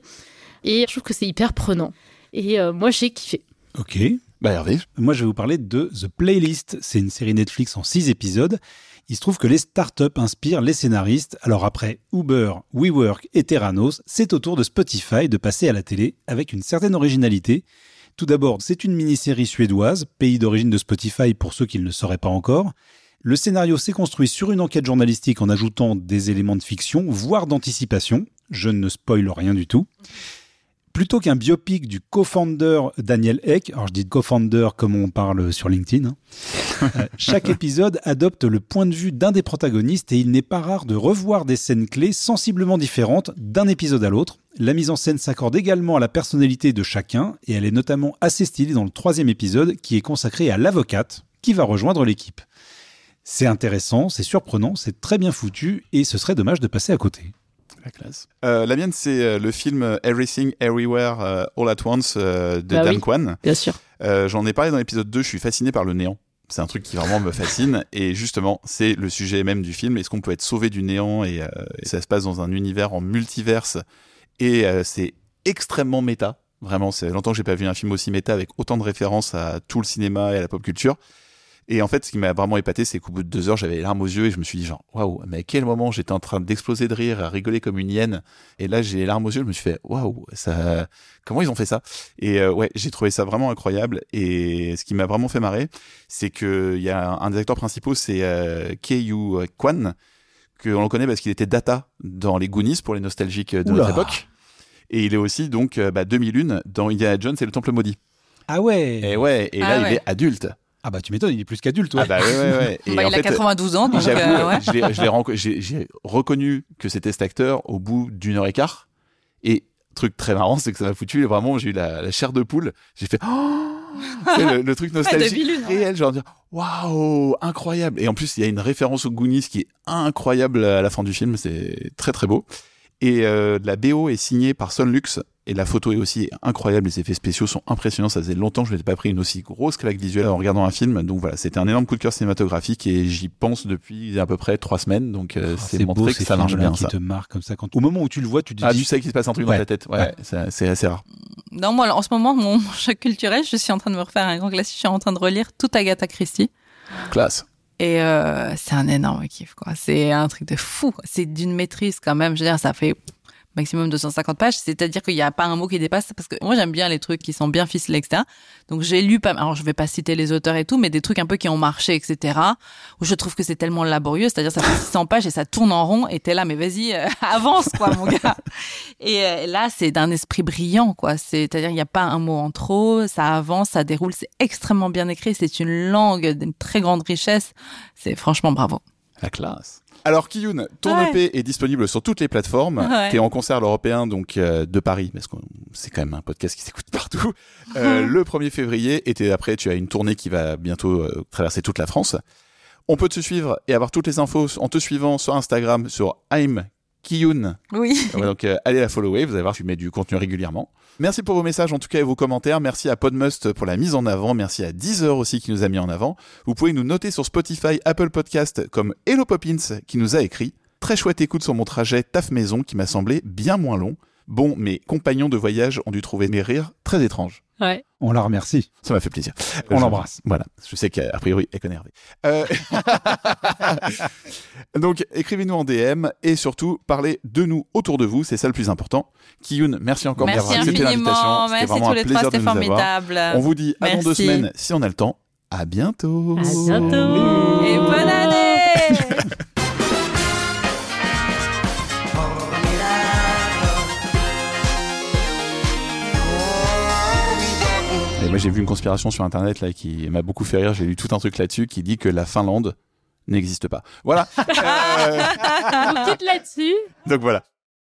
Et je trouve que c'est hyper prenant. Et euh, moi, j'ai kiffé. Ok. Bah Hervé, Moi, je vais vous parler de The Playlist. C'est une série Netflix en six épisodes. Il se trouve que les startups inspirent les scénaristes. Alors après Uber, WeWork et Terranos, c'est au tour de Spotify de passer à la télé avec une certaine originalité. Tout d'abord, c'est une mini-série suédoise, pays d'origine de Spotify pour ceux qui ne le sauraient pas encore. Le scénario s'est construit sur une enquête journalistique en ajoutant des éléments de fiction, voire d'anticipation. Je ne spoil rien du tout. Plutôt qu'un biopic du co-founder Daniel Eck, alors je dis co-founder comme on parle sur LinkedIn, hein, chaque épisode adopte le point de vue d'un des protagonistes et il n'est pas rare de revoir des scènes clés sensiblement différentes d'un épisode à l'autre. La mise en scène s'accorde également à la personnalité de chacun et elle est notamment assez stylée dans le troisième épisode qui est consacré à l'avocate qui va rejoindre l'équipe. C'est intéressant, c'est surprenant, c'est très bien foutu et ce serait dommage de passer à côté. la classe. Euh, la mienne, c'est euh, le film Everything Everywhere euh, All at Once de Bah Dan oui. Kwan. Bien sûr. Euh, J'en ai parlé dans l'épisode 2, je suis fasciné par le néant. C'est un truc qui vraiment me fascine et justement c'est le sujet même du film. Est-ce qu'on peut être sauvé du néant et, euh, ça se passe dans un univers en multiverse et euh, c'est extrêmement méta. Vraiment, c'est longtemps que j'ai pas vu un film aussi méta avec autant de références à tout le cinéma et à la pop culture. Et en fait, ce qui m'a vraiment épaté, c'est qu'au bout de deux heures, j'avais les larmes aux yeux et je me suis dit genre, waouh, mais à quel moment j'étais en train d'exploser de rire, à rigoler comme une hyène. Et là, j'ai les larmes aux yeux, je me suis fait, waouh, ça, comment ils ont fait ça? Et euh, ouais, j'ai trouvé ça vraiment incroyable. Et ce qui m'a vraiment fait marrer, c'est que il y a un, des acteurs principaux, c'est euh, Kei-Yu Kwan, que on le connaît parce qu'il était Data dans les Goonies pour les nostalgiques de Oula. notre époque. Et il est aussi donc euh, bah, 2001 dans Indiana Jones et le Temple maudit. Ah ouais. Et ouais, et Ah là ouais. il est adulte. Ah bah tu m'étonnes, il est plus qu'adulte, ouais. Ah bah ouais ouais ouais. Et Bah, en il a fait, 92 ans, donc euh, ouais. j'ai reconnu que c'était cet acteur au bout d'une heure et quart. Et truc très marrant, c'est que ça m'a foutu vraiment, j'ai eu la, la chair de poule. J'ai fait oh le, le truc nostalgique ouais. réel, genre dire waouh incroyable. Et en plus, il y a une référence aux Goonies qui est incroyable à la fin du film. C'est très très beau. Et euh, la BO est signée par Sonlux et la photo est aussi incroyable. Les effets spéciaux sont impressionnants. Ça faisait longtemps que je n'avais pas pris une aussi grosse claque visuelle en regardant un film. Donc voilà, c'était un énorme coup de cœur cinématographique et j'y pense depuis à peu près trois semaines. Donc euh, Ah, c'est montré beau, que ça marche bien. qui Ça. te marquent comme ça. Quand... Au moment où tu le vois, tu te Ah, dis. tu sais qu'il se passe un truc Ouais. dans ta tête. Ouais, c'est assez rare. Non, moi, en ce moment, mon choc culturel, je suis en train de me refaire un grand classique. Je suis en train de relire toute Agatha Christie. Classe. Et euh, c'est un énorme kiff, quoi. C'est un truc de fou. C'est d'une maîtrise quand même. Je veux dire, ça fait maximum 250 pages. C'est-à-dire qu'il n'y a pas un mot qui dépasse. Parce que moi, j'aime bien les trucs qui sont bien ficelés, etc. Donc, j'ai lu pas Alors, je vais pas citer les auteurs et tout, mais des trucs un peu qui ont marché, etc. Où je trouve que c'est tellement laborieux. C'est-à-dire, ça fait 600 pages et ça tourne en rond. Et t'es là, mais vas-y, euh, avance, quoi, mon gars. Et euh, là, c'est d'un esprit brillant, quoi. C'est-à-dire, il n'y a pas un mot en trop. Ça avance, ça déroule. C'est extrêmement bien écrit. C'est une langue d'une très grande richesse. C'est franchement bravo. La classe. Alors Kiyun, ton Ouais. EP est disponible sur toutes les plateformes. Ouais. T'es en concert à l'Européen donc euh, de Paris, parce que c'est quand même un podcast qui s'écoute partout. Euh, le 1er février, et après tu as une tournée qui va bientôt euh, traverser toute la France. On peut te suivre et avoir toutes les infos en te suivant sur Instagram sur I'm Kiyun. Oui. Ouais, donc euh, allez la follower, vous allez voir, tu mets du contenu régulièrement. Merci pour vos messages en tout cas et vos commentaires. Merci à Podmust pour la mise en avant. Merci à Deezer aussi qui nous a mis en avant. Vous pouvez nous noter sur Spotify, Apple Podcast comme Hello Poppins qui nous a écrit. Très chouette écoute sur mon trajet taf maison qui m'a semblé bien moins long. Bon, mes compagnons de voyage ont dû trouver mes rires très étranges. Ouais. On la remercie. Ça m'a fait plaisir. On l'embrasse. Voilà. Je sais qu'a priori, elle connaît Hervé. Euh, Donc, écrivez-nous en DM et surtout, parlez de nous autour de vous. C'est ça le plus important. Kiyun, merci encore Merci d'avoir accepté l'invitation. Merci vraiment tous un les plaisir trois, de avoir. formidable. On vous dit à dans deux semaines si on a le temps. À bientôt. À bientôt. Et bonne Et moi, j'ai vu une conspiration sur Internet là qui m'a beaucoup fait rire. J'ai lu tout un truc là-dessus qui dit que la Finlande n'existe pas. Voilà. Euh, On quitte là-dessus. donc voilà.